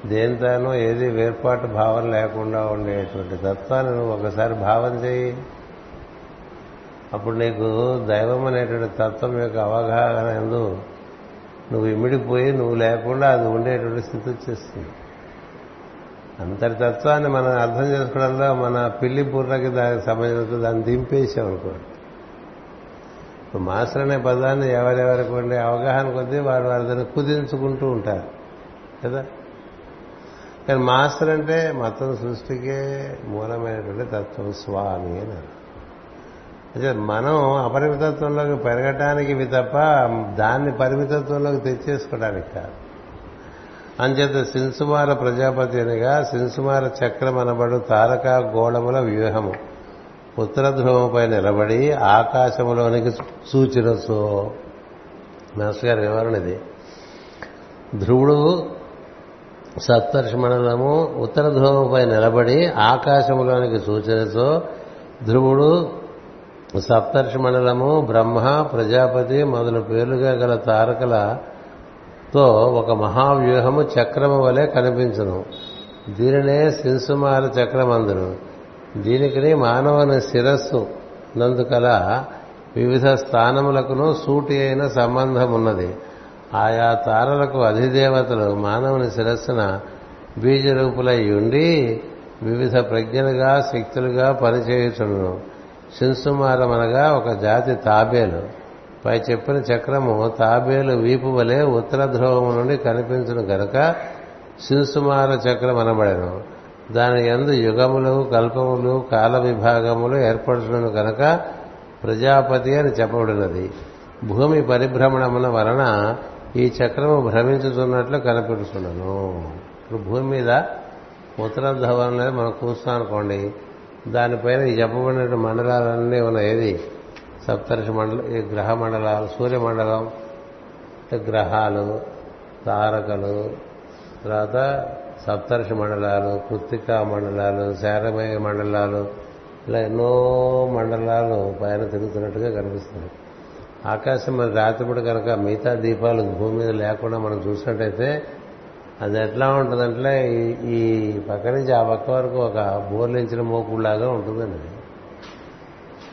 దేంతోనూ ఏది వేర్పాటు భావం లేకుండా ఉండేటువంటి తత్వాన్ని నువ్వు ఒకసారి భావం చేయి అప్పుడు నీకు దైవం అనేటువంటి తత్వం యొక్క అవగాహన ఎందు నువ్వు ఇమిడిపోయి నువ్వు లేకుండా అది ఉండేటువంటి స్థితి వచ్చేస్తుంది. అంతటి తత్వాన్ని మనం అర్థం చేసుకోవడంలో మన పిల్లి బుర్రకి దానికి సంబంధించిన దాన్ని దింపేసాం అనుకోండి. ఇప్పుడు మాస్టర్ అనే పదాన్ని ఎవరెవరికి ఉండే అవగాహన కొద్దీ వారు వారి దాన్ని కుదించుకుంటూ ఉంటారు. కదా? కానీ మాస్టర్ అంటే మొత్తం సృష్టికే మూలమైనటువంటి తత్వం స్వామి అని అంటే మనం అపరిమితత్వంలోకి పెరగటానికి ఇవి తప్ప దాన్ని పరిమితత్వంలోకి తెచ్చేసుకోవడానికి కాదు. అంచేత సిన్సుమార ప్రజాపతి అనగా సిన్సుమార చక్రం అనబడు తారక గోళముల వ్యూహము. ఉత్తర ధ్రువముపై నిలబడి ఆకాశములోనికి సో మాస్టర్ గారి వివరణ ఇది. ధ్రువుడు సప్తర్షి మండలము ఉత్తర ధ్రువముపై నిలబడి ఆకాశములోనికి సూచనతో ధ్రువుడు సప్తర్షి మండలము బ్రహ్మ ప్రజాపతి మొదలు పేర్లుగా గల తారకలతో ఒక మహావ్యూహము చక్రము వలె కనిపించును. దీనినే శింసుమార చక్రమందును. దీనికి మానవుని శిరస్సు నందుకల వివిధ స్థానములకును సూటి అయిన సంబంధం ఉన్నది ఆయా తారలకు అధిదేవతలు మానవుని శిరస్సున బీజరూపులై ఉండి వివిధ ప్రజ్ఞలుగా శక్తులుగా పనిచేయుచుండును. శింసుమారం అనగా ఒక జాతి తాబేలు. పై చెప్పిన చక్రము తాబేలు వీపు వలె ఉత్తర ధ్రువము నుండి కనిపించను గనక శివసుమార చక్రం అనబడను. దాని ఎందు యుగములు కల్పములు కాల విభాగములు ఏర్పడుతున్నను కనుక ప్రజాపతి అని చెప్పబడినది. భూమి పరిభ్రమణమున వలన ఈ చక్రము భ్రమించుతున్నట్లు కనిపిస్తున్నాను ఇప్పుడు భూమి మీద ఉత్తర ధవం అనేది మనం కూర్చున్నాం అనుకోండి. దానిపైన చెప్పబడిన మండలాలన్నీ ఉన్నాయి ఏది? సప్తర్షి మండలం ఈ గ్రహ మండలాలు సూర్యమండలం గ్రహాలు తారకలు తర్వాత సప్తర్షి మండలాలు కృత్తికా మండలాలు శారమయ మండలాలు ఇలా ఎన్నో మండలాలు పైన తిరుగుతున్నట్టుగా కనిపిస్తుంది ఆకాశం మరి రాత్రిపూట కనుక మిగతా దీపాలు భూమి మీద లేకుండా మనం చూసినట్టయితే అది ఎట్లా ఉంటుందంటే ఈ పక్క నుంచి ఆ పక్క వరకు ఒక బోర్లించిన మోకులాగా ఉంటుందండి.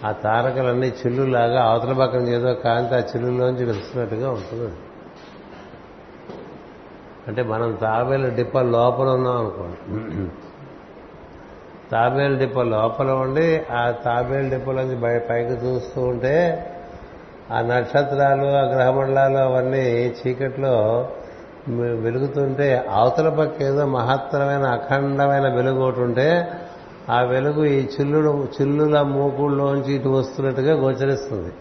ఆ తారకలన్నీ చిల్లులాగా అవతల పక్కన ఏదో కాంతి ఆ చిల్లులోంచి వెళ్తున్నట్టుగా ఉంటుంది అంటే మనం తాబేలు డిప్ప లోపల ఉన్నాం అనుకోండి. తాబేలు డిప్ప లోపల ఉండి ఆ తాబేలు డిప్పలోంచి పైకి చూస్తూ ఉంటే ఆ నక్షత్రాలు ఆ గ్రహమండలాలు అవన్నీ చీకట్లో వెలుగుతుంటే అవతల పక్క ఏదో మహత్తరమైన అఖండమైన వెలుగు ఒకటి ఉంటే ఆ వెలుగు ఈ చిల్లుడు చిల్లుల మూకుళ్ళలోంచి ఇటు వస్తున్నట్టుగా గోచరిస్తుంది.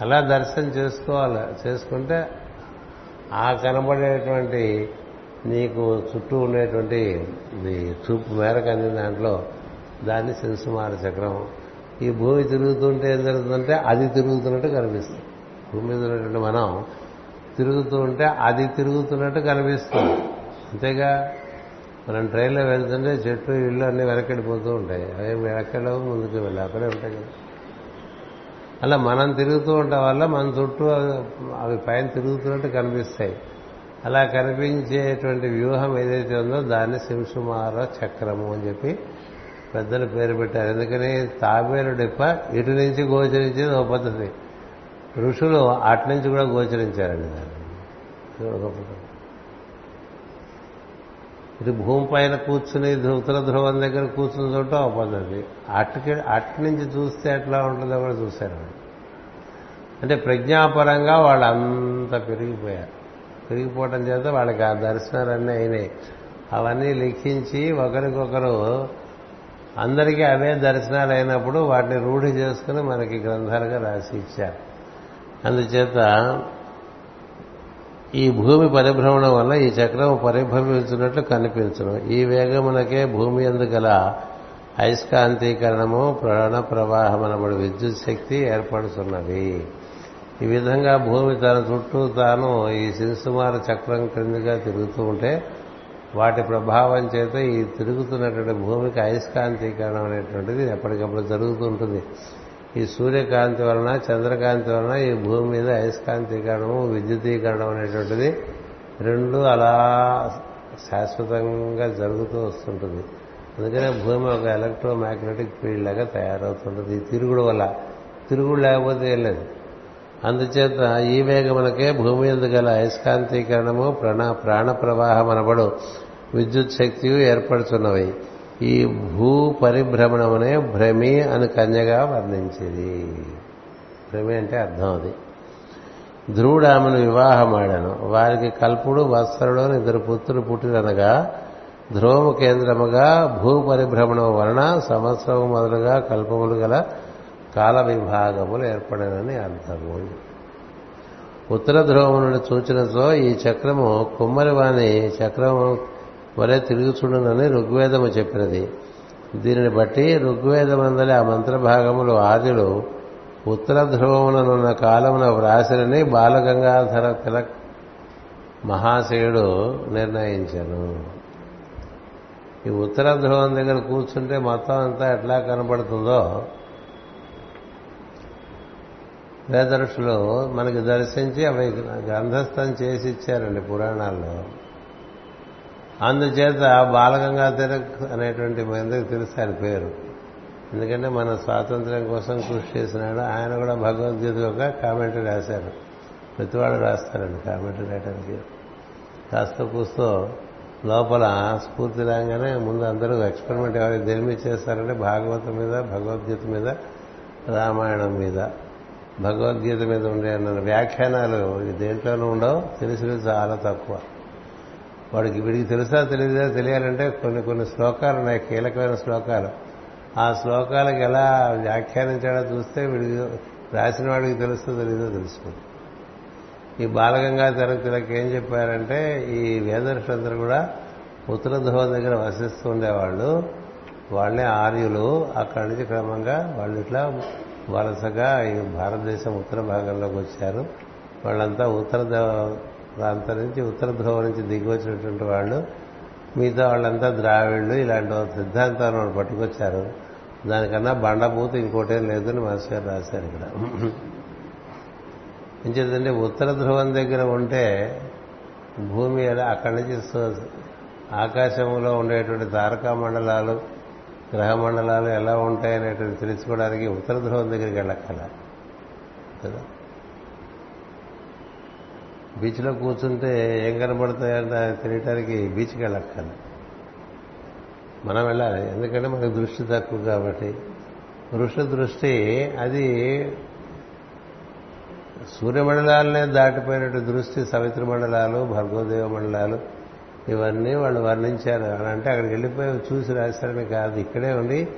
అలా దర్శనం చేసుకోవాలి. చేసుకుంటే ఆ కనబడేటువంటి నీకు చుట్టూ ఉండేటువంటి చూపు మేరకు అందిన దాంట్లో దాన్ని శింసుమార చక్రం. ఈ భూమి తిరుగుతుంటే ఏం జరుగుతుందంటే అది తిరుగుతున్నట్టు కనిపిస్తుంది. భూమి మీద ఉన్నటువంటి మనం తిరుగుతూ ఉంటే అది తిరుగుతున్నట్టు కనిపిస్తుంది. అంతేగా మనం ట్రైన్లో వెళ్తుంటే చెట్లు ఇళ్ళు అన్నీ వెనకడిపోతూ ఉంటాయి. అవి వెనకెళ్ళవు ముందుకు వెళ్ళి అక్కడే ఉంటాయి కదా. అలా మనం తిరుగుతూ ఉండటం వల్ల మన చుట్టూ అవి పైన తిరుగుతున్నట్టు కనిపిస్తాయి. అలా కనిపించేటువంటి వ్యూహం ఏదైతే ఉందో దాన్ని శివసుమార చక్రము అని చెప్పి పెద్దలు పేరు పెట్టారు. ఎందుకని తాబేలు డిప్ప ఇటు నుంచి గోచరించేది ఒక పద్ధతి. ఋషులు అటు నుంచి కూడా గోచరించారండి దాన్ని. భూమి పైన కూర్చుని ఉత్తర ధ్రువం దగ్గర కూర్చుని చూడటం ఒక పద్ధతి అటుకి అటు నుంచి చూస్తే ఎట్లా ఉంటుందో కూడా చూశారు అంటే ప్రజ్ఞాపరంగా వాళ్ళు అంత పెరిగిపోయారు. పెరిగిపోవటం చేత వాళ్ళకి ఆ దర్శనాలన్నీ అయినాయి. అవన్నీ లిఖించి ఒకరికొకరు అందరికీ అవే దర్శనాలు అయినప్పుడు వాటిని రూఢి చేసుకుని మనకి గ్రంథాలుగా రాసి ఇచ్చారు. అందుచేత ఈ భూమి పరిభ్రమణం వల్ల ఈ చక్రం పరిభ్రమించినట్లు కనిపించను ఈ వేగమునకే భూమి ఎందు గల అయస్కాంతీకరణము ప్రాణ ప్రవాహమనబడి విద్యుత్ శక్తి ఏర్పడుతున్నది ఈ విధంగా భూమి తన చుట్టూ తాను ఈ సిరిసుమార చక్రం క్రిందిగా తిరుగుతూ ఉంటే వాటి ప్రభావం చేత ఈ తిరుగుతున్నటువంటి భూమికి అయస్కాంతీకరణం అనేటువంటిది ఎప్పటికప్పుడు జరుగుతూ ఉంటుంది. ఈ సూర్యకాంతి వలన చంద్రకాంతి వలన ఈ భూమి మీద అయస్కాంతీకరణము విద్యుతీకరణం అనేటువంటిది రెండు అలా శాశ్వతంగా జరుగుతూ వస్తుంటుంది. అందుకనే భూమి ఒక ఎలక్ట్రో మ్యాగ్నెటిక్ ఫీల్డ్ లాగా తయారవుతుంటుంది. ఈ తిరుగుడు వల్ల. తిరుగుడు లేకపోతే ఏం లేదు. అందుచేత ఈ వేగమునకే భూమి ఎందు గల అయస్కాంతీకరణము ప్రాణ ప్రాణ ప్రవాహం అనబడు విద్యుత్ శక్తియు ఏర్పడుతున్నవి ఈ భూ పరిభ్రమణమునే భ్రమి అని కన్యగా వర్ణించేది. భ్రమి అంటే అర్థం అది. ధ్రువుడు ఆమెను వివాహమాడాను. వారికి కల్పుడు వత్సరుడు ఇద్దరు పుత్రులు పుట్టిరనగా ధ్రువము కేంద్రముగా భూ పరిభ్రమణం వలన సంవత్సరం మొదలుగా కల్పములు గల కాల విభాగములు ఏర్పడనని అర్థము. ఉత్తర ధ్రువము నుండి సూచనతో ఈ చక్రము కుమ్మరివాణి చక్రము వలె తిరుగుచుండునని ఋగ్వేదము చెప్పినది. దీనిని బట్టి ఋగ్వేదమందలి ఆ మంత్రభాగములు ఆదిలు ఉత్తర ధ్రువముననున్న కాలమున వ్రాసిరని బాలగంగాధర తిలక్ మహాశయుడు నిర్ణయించాను. ఈ ఉత్తర ధ్రువం దగ్గర కూర్చుంటే మొత్తం అంతా ఎట్లా కనబడుతుందో వేదరుషులు మనకి దర్శించి అవి గ్రంథస్థం చేసి ఇచ్చారండి పురాణాల్లో. అందుచేత బాలగంగా తిలక్ అనేటువంటి మందికి తెలుసు ఆయన పేరు. ఎందుకంటే మన స్వాతంత్ర్యం కోసం కృషి చేసినాడు. ఆయన కూడా భగవద్గీత యొక్క కామెంటరీ రాశారు. ప్రతివాడు రాస్తారండి కామెంటరీ రాయడానికి కాస్త కూస్తో లోపల స్ఫూర్తి రాగానే ముందు అందరూ ఎక్స్పెరిమెంట్ ఎవరు దేని మీద చేస్తారంటే భాగవతం మీద భగవద్గీత మీద రామాయణం మీద. భగవద్గీత మీద ఉండే వ్యాఖ్యానాలు దేంట్లోనూ ఉండవు. తెలిసినవి చాలా తక్కువ. వాడికి వీడికి తెలుసా తెలియదా తెలియాలంటే కొన్ని కొన్ని శ్లోకాలు ఉన్నాయి కీలకమైన శ్లోకాలు. ఆ శ్లోకాలకు ఎలా వ్యాఖ్యానించాడో చూస్తే వీడికి రాసిన వాడికి తెలుస్తో తెలియదో తెలుసుకుంది ఈ బాలగంగా తిలక్ ఏం చెప్పారంటే ఈ వేదర్షులందరూ కూడా ఉత్తర ధ్రువం దగ్గర వసిస్తూ ఉండేవాళ్ళు. వాళ్ళే ఆర్యులు. అక్కడి నుంచి క్రమంగా వాళ్ళు ఇట్లా వలసగా ఈ భారతదేశం ఉత్తర భాగంలోకి వచ్చారు. వాళ్ళంతా ఉత్తర ప్రాంతం నుంచి ఉత్తర ధ్రువం నుంచి దిగి వచ్చినటువంటి వాళ్ళు మిగతా వాళ్ళంతా ద్రావిళ్ళు ఇలాంటి సిద్ధాంతాన్ని వాళ్ళు పట్టుకొచ్చారు. దానికన్నా బండబూత ఇంకోటేం లేదని మాస్టర్ గారు రాశారు ఇక్కడ. ఎంచేతంటే ఉత్తర ధ్రువం దగ్గర ఉంటే భూమి అక్కడి నుంచి ఆకాశంలో ఉండేటువంటి తారకా మండలాలు గ్రహ మండలాలు ఎలా ఉంటాయనేటువంటి తెలుసుకోవడానికి ఉత్తర ధ్రువం దగ్గరికి వెళ్ళక్కల కదా? బీచ్లో కూర్చుంటే ఏం కనబడతాయంటే తెలియటానికి బీచ్కి వెళ్ళక్కల మనం వెళ్ళాలి. ఎందుకంటే మనకు దృష్టి తక్కువ కాబట్టి. వృష దృష్టి అది సూర్యమండలాలనే దాటిపోయినట్టు దృష్టి సవిత్ర మండలాలు భర్గోదేవ మండలాలు ఇవన్నీ వాళ్ళు వర్ణించారు. అని అంటే అక్కడికి వెళ్ళిపోయి చూసి రాశారని కాదు. ఇక్కడే ఉండి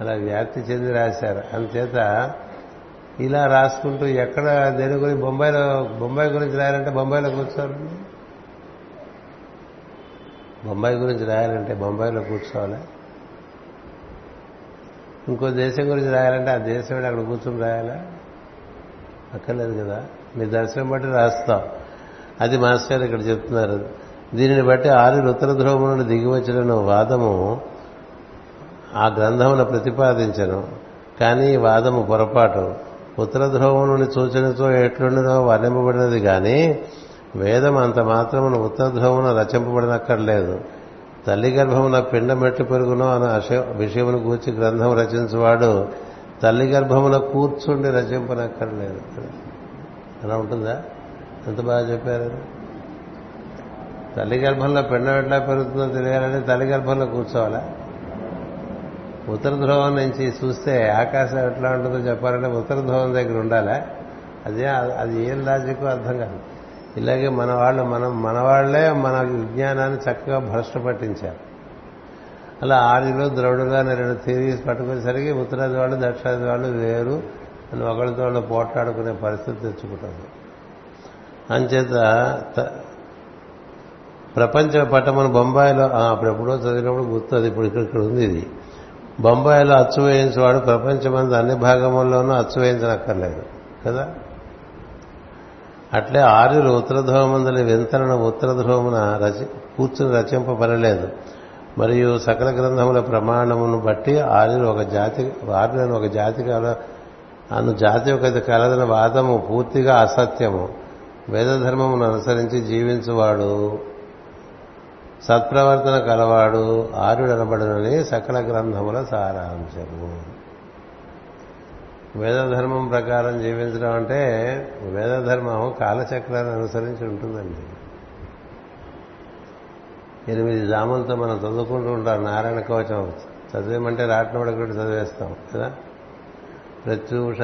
అలా వ్యాప్తి చెంది రాశారు. అందుచేత ఇలా రాసుకుంటూ ఎక్కడ దేని గురించి బొంబాయిలో బొంబాయి గురించి రాయాలంటే బొంబాయిలో కూర్చోవాలి. బొంబాయి గురించి రాయాలంటే బొంబాయిలో కూర్చోవాలి. ఇంకో దేశం గురించి రాయాలంటే ఆ దేశం అక్కడ కూర్చొని రాయాలా? అక్కర్లేదు కదా. మీ దర్శనం బట్టి రాస్తాం. అది మాస్టర్ ఇక్కడ చెప్తున్నారు. దీనిని బట్టి ఆరు ఉత్తర ధ్రువం నుండి దిగివచ్చిన వాదము ఆ గ్రంథమును ప్రతిపాదించను. కానీ ఈ వాదము పొరపాటు. ఉత్తర ధ్రువం నుండి సూచనతో ఎట్లుండినో వర్ణింపబడినది కానీ వేదం అంత మాత్రమున ఉత్తర ధ్రువమున రచింపబడినక్కర్లేదు. తల్లి గర్భమున పిండ మెట్లు పెరుగునో అన్న విషయమును గూర్చి గ్రంథం రచించేవాడు తల్లి గర్భమున కూర్చుండి రచింపనక్కర్లేదు. అలా ఉంటుందా? ఎంత బాగా చెప్పారు? తల్లి గర్భంలో పిండం ఎట్లా పెరుగుతుందో తెలియాలంటే తల్లి గర్భంలో కూర్చోవాలా? ఉత్తర ధ్రువం నుంచి చూస్తే ఆకాశం ఎట్లా ఉంటుందో చెప్పాలంటే ఉత్తర ధ్రువం దగ్గర ఉండాలా? అదే అది ఏం లాజిక్ అర్థం కాదు. ఇలాగే మన వాళ్ళు మనం మన వాళ్ళే మన విజ్ఞానాన్ని చక్కగా భ్రష్ట పట్టించారు. అలా ఆదిలో ద్రౌడుగా రెండు థియరీస్ పట్టుకునేసరికి ఉత్తరాది వాళ్ళు దక్షిణాది వాళ్ళు వేరు అని ఒకరితో వాళ్ళు పోట్లాడుకునే పరిస్థితి తెచ్చుకుంటుంది. అంచేత ప్రపంచ పట్టమని బొంబాయిలో అప్పుడెప్పుడో చదివినప్పుడు గుర్తుంది ఇప్పుడు ఇక్కడ ఉంది ఇది. బొంబాయిలో అచ్చు వేయించేవాడు ప్రపంచమంది అన్ని భాగముల్లోనూ అచ్చు వేయించనక్కర్లేదు కదా? అట్లే ఆర్యులు ఉత్తర ధ్రువమందలి వింతలను ఉత్తర ధ్రువమున రచి కూర్చుని రచింపబడలేదు. మరియు సకల గ్రంథముల ప్రమాణమును బట్టి ఆర్యులు ఒక జాతి ఆర్యులను ఒక జాతి కాల అను జాతి ఒక కలదన వాదము పూర్తిగా అసత్యము. వేదధర్మమును అనుసరించి జీవించువాడు సత్ప్రవర్తన కలవాడు ఆర్యుడనబడునని సకల గ్రంథముల సారాంశము. వేదధర్మం ప్రకారం జీవించడం అంటే వేదధర్మం కాలచక్రాన్ని అనుసరించి ఉంటుందండి. ఎనిమిది జాములతో మనం చదువుకుంటూ ఉంటాం. నారాయణ కవచం చదివేమంటే రాట్నవాడు కూడా చదివేస్తాం కదా? ప్రత్యూష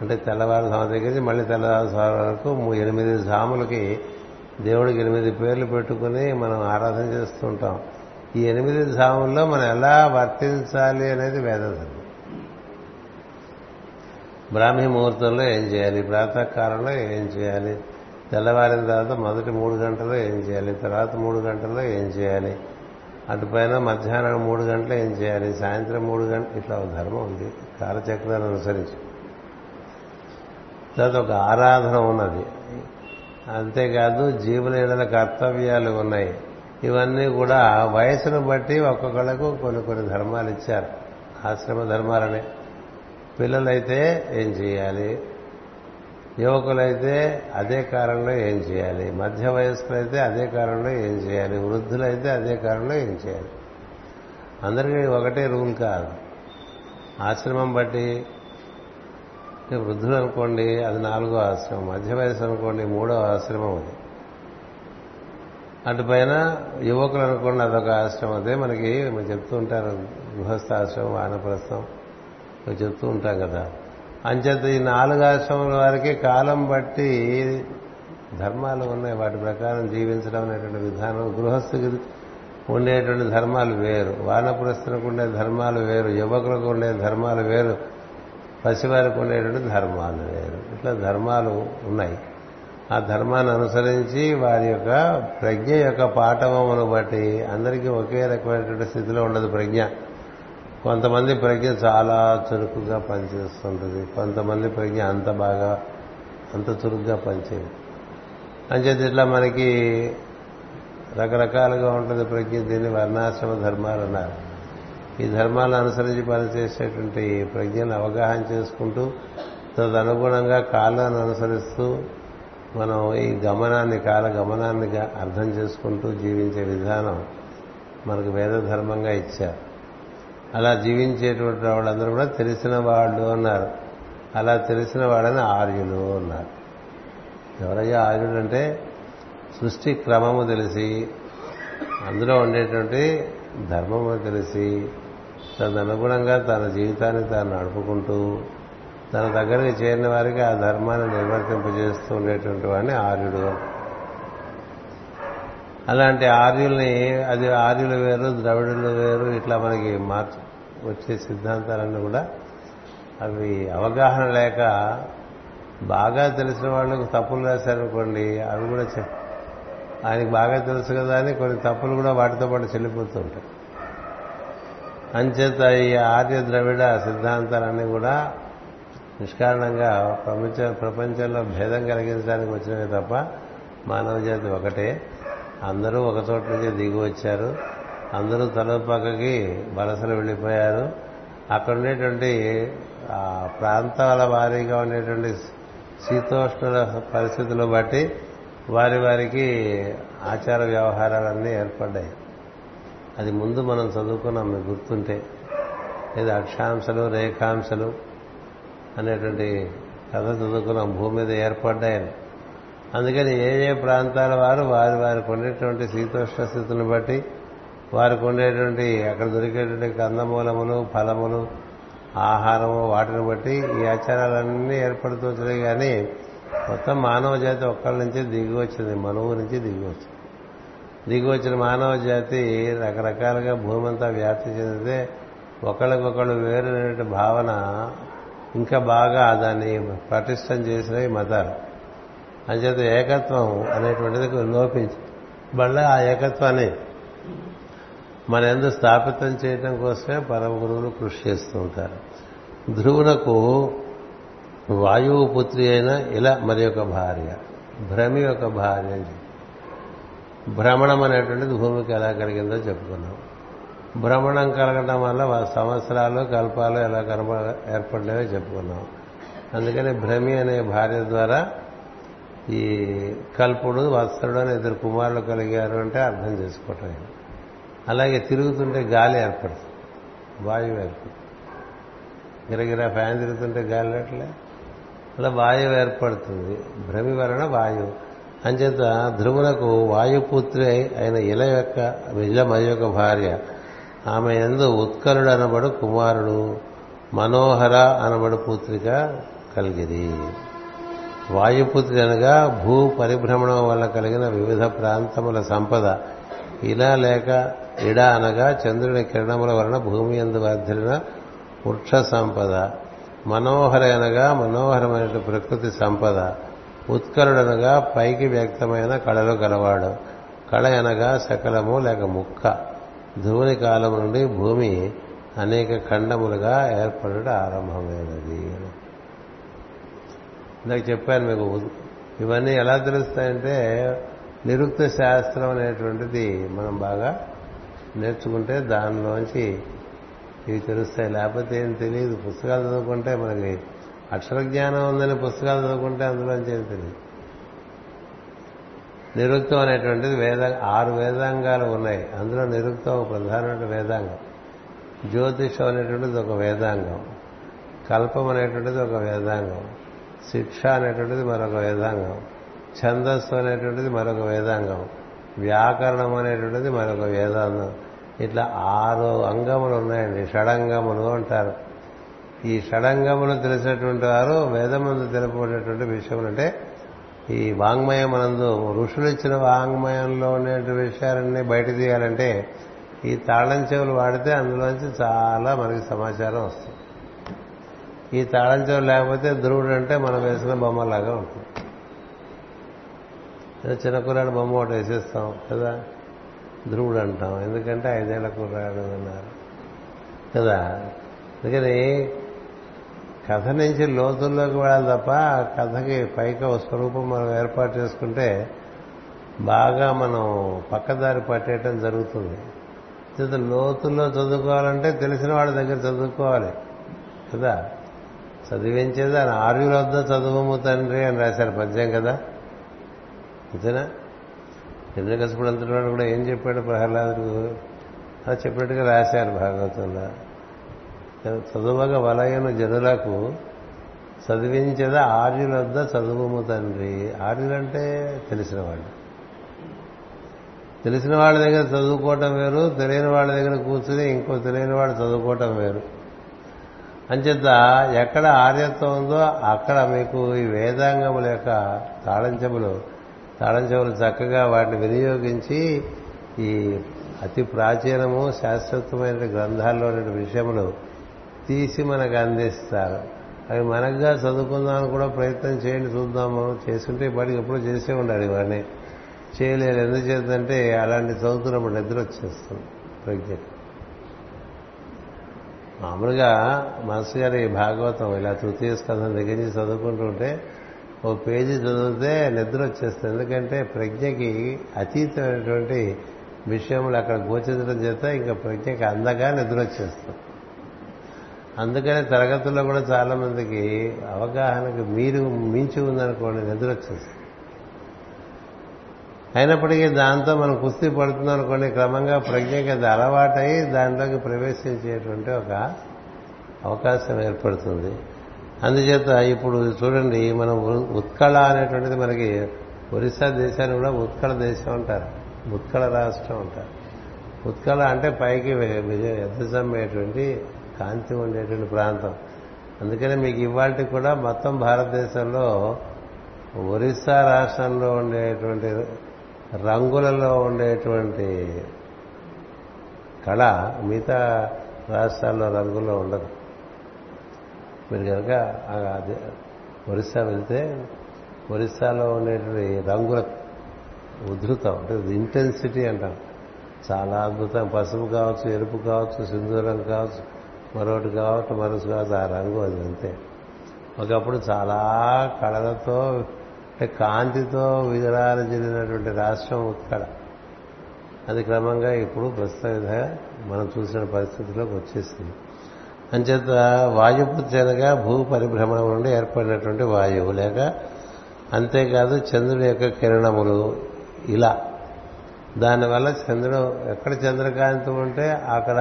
అంటే తెల్లవారు స్వామి దగ్గర నుంచి మళ్ళీ తెల్లవారు స్వామి వరకు ఎనిమిది జాములకి దేవుడికి ఎనిమిది పేర్లు పెట్టుకుని మనం ఆరాధన చేస్తుంటాం. ఈ ఎనిమిది ధాముల్లో మనం ఎలా వర్తించాలి అనేది వేదధర్మం. బ్రాహ్మీ ముహూర్తంలో ఏం చేయాలి? ప్రాతకాలంలో ఏం చేయాలి? తెల్లవారిన తర్వాత మొదటి మూడు గంటల్లో ఏం చేయాలి? తర్వాత మూడు గంటల్లో ఏం చేయాలి? అటుపైన మధ్యాహ్నం మూడు గంటలు ఏం చేయాలి? సాయంత్రం మూడు గంటలు ఇట్లా ఒక ధర్మం ఉంది. కాలచక్రాన్ని అనుసరించి. తర్వాత ఒక ఆరాధన ఉన్నది. అంతేకాదు జీవుల జీవన కర్తవ్యాలు ఉన్నాయి. ఇవన్నీ కూడా వయసును బట్టి ఒక్కొక్కళ్ళకు కొన్ని కొన్ని ధర్మాలు ఇచ్చారు. ఆశ్రమ ధర్మాలనే. పిల్లలైతే ఏం చేయాలి? యువకులైతే అదే కాలంలో ఏం చేయాలి? మధ్య వయస్కులైతే అదే కాలంలో ఏం చేయాలి? వృద్ధులైతే అదే కాలంలో ఏం చేయాలి? అందరికీ ఒకటే రూల్ కాదు. ఆశ్రమం బట్టి వృద్ధులు అనుకోండి అది నాలుగో ఆశ్రమం. మధ్య వయసు అనుకోండి మూడో ఆశ్రమం అది. అటుపైన యువకులు అనుకోండి అదొక ఆశ్రమం. అదే మనకి చెప్తూ ఉంటారు గృహస్థాశ్రమం వానప్రస్థం చెప్తూ ఉంటాం కదా. అంచేత ఈ నాలుగు ఆశ్రమం వారికి కాలం బట్టి ధర్మాలు ఉన్నాయి. వాటి ప్రకారం జీవించడం అనేటువంటి విధానం గృహస్థుకి ఉండేటువంటి ధర్మాలు వేరు. వానపురస్తులకు ఉండే ధర్మాలు వేరు. యువకులకు ఉండే ధర్మాలు వేరు. పసివారికి ఉండేటువంటి ధర్మాలు వేరు. ఇట్లా ధర్మాలు ఉన్నాయి. ఆ ధర్మాన్ని అనుసరించి వారి యొక్క ప్రజ్ఞ యొక్క పాఠవమును బట్టి అందరికీ ఒకే రకమైనటువంటి స్థితిలో ఉండదు ప్రజ్ఞ. కొంతమంది ప్రజ్ఞ చాలా చురుకుగా పనిచేస్తుంటుంది. కొంతమంది ప్రజ్ఞ అంత బాగా అంత చురుగ్గా పనిచేయదు. అంచేది ఇట్లా మనకి రకరకాలుగా ఉంటుంది ప్రజ్ఞ దీన్ని వర్ణాశ్రమ ధర్మాలు అన్నారు. ఈ ధర్మాలను అనుసరించి పనిచేసేటువంటి ప్రజ్ఞను అవగాహన చేసుకుంటూ తదనుగుణంగా కాలాన్ని అనుసరిస్తూ మనం ఈ గమనాన్ని కాల గమనాన్ని అర్థం చేసుకుంటూ జీవించే విధానం మనకు వేద ధర్మంగా ఇచ్చారు. అలా జీవించేటువంటి వాళ్ళందరూ కూడా తెలిసిన వాళ్ళు అన్నారు. అలా తెలిసిన వాళ్ళని ఆర్యులు అన్నారు. ఎవరయ్యా ఆర్యుడు అంటే సృష్టి క్రమము తెలిసి అందులో ఉండేటువంటి ధర్మము తెలిసి తదనుగుణంగా తన జీవితాన్ని తాను నడుపుకుంటూ తన దగ్గరికి చేరిన వారికి ఆ ధర్మాన్ని నిర్వర్తింపజేస్తూ ఉండేటువంటి వాడిని ఆర్యుడు అలాంటి ఆర్యుల్ని అది ఆర్యులు వేరు ద్రవిడులు వేరు ఇట్లా మనకి మార్చు వచ్చే సిద్ధాంతాలన్నీ కూడా అవి అవగాహన లేక బాగా తెలిసిన వాళ్ళకు తప్పులు రాశారనుకోండి అవి కూడా ఆయనకి బాగా తెలుసు కదా అని కొన్ని తప్పులు కూడా వాటితో పాటు చెల్లిపోతూ ఉంటాయి. అంచేత ఈ ఆర్య ద్రవిడ సిద్ధాంతాలన్నీ కూడా నిష్కారణంగా ప్రపంచ ప్రపంచంలో భేదం కలిగించడానికి వచ్చినవి తప్ప మానవ జాతి ఒకటే. అందరూ ఒక చోట నుంచి దిగి వచ్చారు. అందరూ తల పక్కకి వలసలు వెళ్ళిపోయారు. అక్కడ ఉండేటువంటి ప్రాంతాల వారీగా ఉండేటువంటి శీతోష్ణ పరిస్థితులు బట్టి వారి వారికి ఆచార వ్యవహారాలన్నీ ఏర్పడ్డాయి. అది ముందు మనం చదువుకున్నాం మీకు గుర్తుంటే. లేదా అక్షాంశలు రేఖాంశలు అనేటువంటి కథ చదువుకున్నాం భూమి మీద ఏర్పడ్డాయని. అందుకని ఏ ఏ ప్రాంతాల వారు వారి వారికి ఉండేటువంటి శీతోష్ణ స్థితిని బట్టి వారికి ఉండేటువంటి అక్కడ దొరికేటువంటి కందమూలములు ఫలములు ఆహారము వాటిని బట్టి ఈ ఆచారాలన్నీ ఏర్పడుతున్నాయి కానీ మొత్తం మానవ జాతి ఒక్కళ్ళ నుంచి దిగి వచ్చింది మనువు నుంచి దిగి వచ్చింది. దిగి వచ్చిన మానవ జాతి రకరకాలుగా భూమి అంతా వ్యాప్తి చెందితే ఒకళ్ళకొకళ్ళు వేరైనటువంటి భావన ఇంకా బాగా దాన్ని పటిష్టం చేసినవి మతాలు. అంచేత ఏకత్వం అనేటువంటిది లోపించి మళ్ళీ ఆ ఏకత్వాన్ని మన ఎందు స్థాపితం చేయటం కోసమే పరమ గురువులు కృషి చేస్తూ ఉంటారు. ధ్రువునకు వాయువు పుత్రి అయిన ఇలా మరి యొక్క భార్య భ్రమి యొక్క భార్య అని భ్రమణం అనేటువంటిది భూమికి ఎలా కలిగిందో చెప్పుకున్నాం. భ్రమణం కలగడం వల్ల సంవత్సరాలు కల్పాలు ఎలా కనబ ఏర్పడలేవో చెప్పుకున్నాం. అందుకని భ్రమి అనే భార్య ద్వారా ఈ కల్పుడు వత్సరుడు అని ఇద్దరు కుమారులు కలిగారు అంటే అర్థం చేసుకోవటం అలాగే తిరుగుతుంటే గాలి ఏర్పడుతుంది. వాయువు ఏర్పడుతుంది. గిరగిరా ఫ్యాన్ తిరుగుతుంటే గాలి అట్లే అలా వాయువు ఏర్పడుతుంది. భ్రమి వలన వాయువు. అంచేత ధ్రువులకు వాయుపుత్రి అయిన ఇల యొక్క ఇల మరి యొక్క భార్య. ఆమె ఎందు ఉత్కలుడు అనబడు కుమారుడు మనోహర అనబడు పుత్రిక కలిగిది వాయుపుత్రి అనగా భూ పరిభ్రమణం వల్ల కలిగిన వివిధ ప్రాంతముల సంపద. ఇలా లేక ఇడ అనగా చంద్రుని కిరణముల వలన భూమి ఎందు వర్ధిలిన వృక్ష సంపద. మనోహర అనగా మనోహరమైన ప్రకృతి సంపద. ఉత్కరుడనగా పైకి వ్యక్తమైన కళలు గలవాడు. కళ అనగా సకలము లేక ముక్క. ధూని కాలం నుండి భూమి అనేక ఖండములుగా ఏర్పడట ఆరంభమైనది. ఇందాక చెప్పాను మీకు ఇవన్నీ ఎలా తెలుస్తాయంటే నిరుక్త శాస్త్రం అనేటువంటిది మనం బాగా నేర్చుకుంటే దానిలోంచి ఇవి తెలుస్తాయి. లేకపోతే ఏం తెలియదు. పుస్తకాలు చదువుకుంటే మనకి అక్షర జ్ఞానం ఉందని పుస్తకాలు చదువుకుంటే అందులో తెలియదు నిరుక్తం అనేటువంటిది వేద ఆరు వేదాంగాలు ఉన్నాయి. అందులో నిరుక్తం ఒక ప్రధానమైన వేదాంగం. జ్యోతిషం అనేటువంటిది ఒక వేదాంగం. కల్పం అనేటువంటిది ఒక వేదాంగం. శిక్ష అనేటువంటిది మరొక వేదాంగం. ఛందస్సు అనేటువంటిది మరొక వేదాంగం. వ్యాకరణం అనేటువంటిది మరొక వేదాంగం. ఇట్లా ఆరు అంగములు ఉన్నాయండి. షడంగములు అంటారు. ఈ షడంగమును తెలిసినటువంటి వారు వేదమందు తెలుపబడేటువంటి విషయం అంటే ఈ వాంగ్మయం మనందు ఋషులు ఇచ్చిన వాంగ్మయంలో ఉండే విషయాలన్నీ బయట తీయాలంటే ఈ తాళం చెవులు వాడితే అందులోంచి చాలా మనకి సమాచారం వస్తుంది. ఈ తాళం చెవులు లేకపోతే ధ్రువుడు అంటే మనం వేసిన బొమ్మలాగా ఉంటుంది. చిన్న కుర్రాడు బొమ్మ ఒకటి వేసేస్తాం కదా ధ్రువుడు అంటాం. ఎందుకంటే ఐదేళ్ళ కుర్రాడు అన్నారు కదా. అందుకని కథ నుంచి లోతుల్లోకి వెళ్ళాలి తప్ప ఆ కథకి పైకి ఒక స్వరూపం మనం ఏర్పాటు చేసుకుంటే బాగా మనం పక్కదారి పట్టేయటం జరుగుతుంది. లోతుల్లో చదువుకోవాలంటే తెలిసిన వాళ్ళ దగ్గర చదువుకోవాలి. కదా? చదివించేది ఆయన ఆర్యుల వద్ద చదువుము తండ్రి అని రాశారు పద్యం కదా? అంతేనా? హిరణ్యకశపుడు అంతటి వాడు కూడా ఏం చెప్పాడు ప్రహ్లాదుడు? అలా చెప్పినట్టుగా రాశారు భాగవతంలో. చదువగ వలయను జనులకు చదివించద ఆర్యుల వద్ద చదువుము తండ్రి. ఆర్యులంటే తెలిసిన వాళ్ళు. తెలిసిన వాళ్ళ దగ్గర చదువుకోవటం వేరు తెలియని వాళ్ళ దగ్గర కూర్చుని ఇంకో తెలియని వాడు చదువుకోవటం వేరు. అంచేత ఎక్కడ ఆర్యత్వం ఉందో అక్కడ మీకు ఈ వేదాంగముల యొక్క తాళంచెములు తాళంచెములు చక్కగా వాటిని వినియోగించి ఈ అతి ప్రాచీనము శాశ్వతమైన గ్రంథాల్లోని విషయములు తీసి మనకు అందిస్తారు. అవి మనకుగా చదువుకుందామని కూడా ప్రయత్నం చేయండి చూద్దాము. చేస్తుంటే ఇప్పటికి ఎప్పుడూ చేసే ఉండాలి ఇవన్నీ. చేయలేరు ఎందుచేతంటే అలాంటి చదువుతున్నప్పుడు నిద్ర వచ్చేస్తుంది ప్రజ్ఞ. మామూలుగా మనసు గారి భాగవతం ఇలా తృతీయ స్కంధం దగ్గర నుంచి చదువుకుంటూ ఉంటే ఓ పేజీ చదివితే నిద్ర వచ్చేస్తుంది. ఎందుకంటే ప్రజ్ఞకి అతీతమైనటువంటి విషయములు అక్కడ గోచించడం చేత ఇంకా ప్రజ్ఞకి అందగా నిద్ర వచ్చేస్తుంది. అందుకనే తరగతుల్లో కూడా చాలా మందికి అవగాహనకు మీరు మించి ఉందనుకోండి నిద్ర వచ్చేస్తుంది అయినప్పటికీ దాంతో మనం కుస్తీ పడుతున్నాం అనుకోండి క్రమంగా ప్రజ్ఞకి అది అలవాటై దాంట్లోకి ప్రవేశించేటువంటి ఒక అవకాశం ఏర్పడుతుంది. అందుచేత ఇప్పుడు చూడండి మనం ఉత్కళ అనేటువంటిది మనకి ఒరిస్సా దేశాన్ని కూడా ఉత్కళ దేశం అంటారు. ఉత్కళ రాష్ట్రం అంటారు. ఉత్కళ అంటే పైకి ఎద్దసమ్మేటువంటి కాంతి ఉండేటువంటి ప్రాంతం. అందుకని మీకు ఇవాళకి కూడా మొత్తం భారతదేశంలో ఒరిస్సా రాష్ట్రంలో ఉండేటువంటి రంగులలో ఉండేటువంటి కళ మిగతా రాష్ట్రాల్లో రంగుల్లో ఉండదు. మీరు కనుక ఒరిస్సా వెళ్తే ఒరిస్సాలో ఉండేటువంటి రంగుల ఉధృతం అంటే ఇంటెన్సిటీ అంటాం చాలా అద్భుతం. పసుపు కావచ్చు ఎరుపు కావచ్చు సింధూరం కావచ్చు మరొకటి కావచ్చు మనసు కావచ్చు ఆ రంగు అది అంతే. ఒకప్పుడు చాలా కళలతో అంటే కాంతితో విరాజిల్లినటువంటి రాష్ట్రం ఉత్కళ అది క్రమంగా ఇప్పుడు ప్రస్తుత విధంగా మనం చూసిన పరిస్థితిలోకి వచ్చేసింది. అంచేత వాయుపుత్రనగా భూ పరిభ్రమణం నుండి ఏర్పడినటువంటి వాయువు. లేక అంతేకాదు చంద్రుడి యొక్క కిరణములు ఇలా. దానివల్ల చంద్రుడు ఎక్కడ చంద్రకాంతి ఉంటే అక్కడ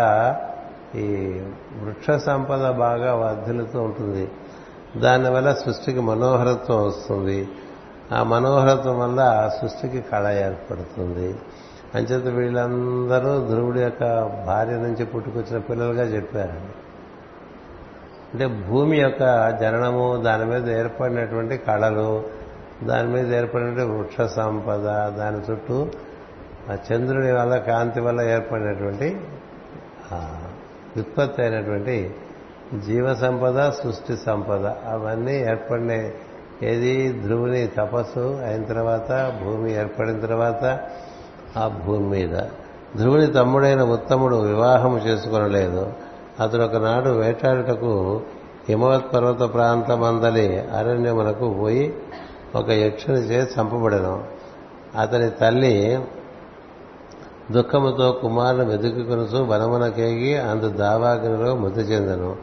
ఈ వృక్ష సంపద బాగా వర్ధిల్లుతూ ఉంటుంది. దానివల్ల సృష్టికి మనోహరత్వం వస్తుంది. ఆ మనోహరత్వం వల్ల సృష్టికి కళ ఏర్పడుతుంది. అంచేత వీళ్ళందరూ ధ్రువుడి యొక్క భార్య నుంచి పుట్టుకొచ్చిన పిల్లలుగా చెప్పారు. అంటే భూమి యొక్క జననము దాని మీద ఏర్పడినటువంటి కళలు దాని మీద ఏర్పడినటువంటి వృక్ష సంపద దాని చుట్టూ ఆ చంద్రుని వల్ల కాంతి వల్ల ఏర్పడినటువంటి ఉత్పత్తి అయినటువంటి జీవ సంపద సృష్టి సంపద అవన్నీ ఏర్పడిన ఏది? ధ్రువుని తపస్సు అయిన తర్వాత భూమి ఏర్పడిన తర్వాత ఆ భూమి మీద. ధ్రువుని తమ్ముడైన ఉత్తముడు వివాహము చేసుకొనలేదు. అతడు ఒకనాడు వేటాడుటకు హిమవత్ పర్వత ప్రాంతమందలి అరణ్యమునకు పోయి ఒక యక్షుని చేసి చంపబడను. అతని తల్లి దుఃఖముతో కుమారుని వెతుకుకొనుచు బలమునకేగి అందు దావాగ్నిలో మృతి చెందను.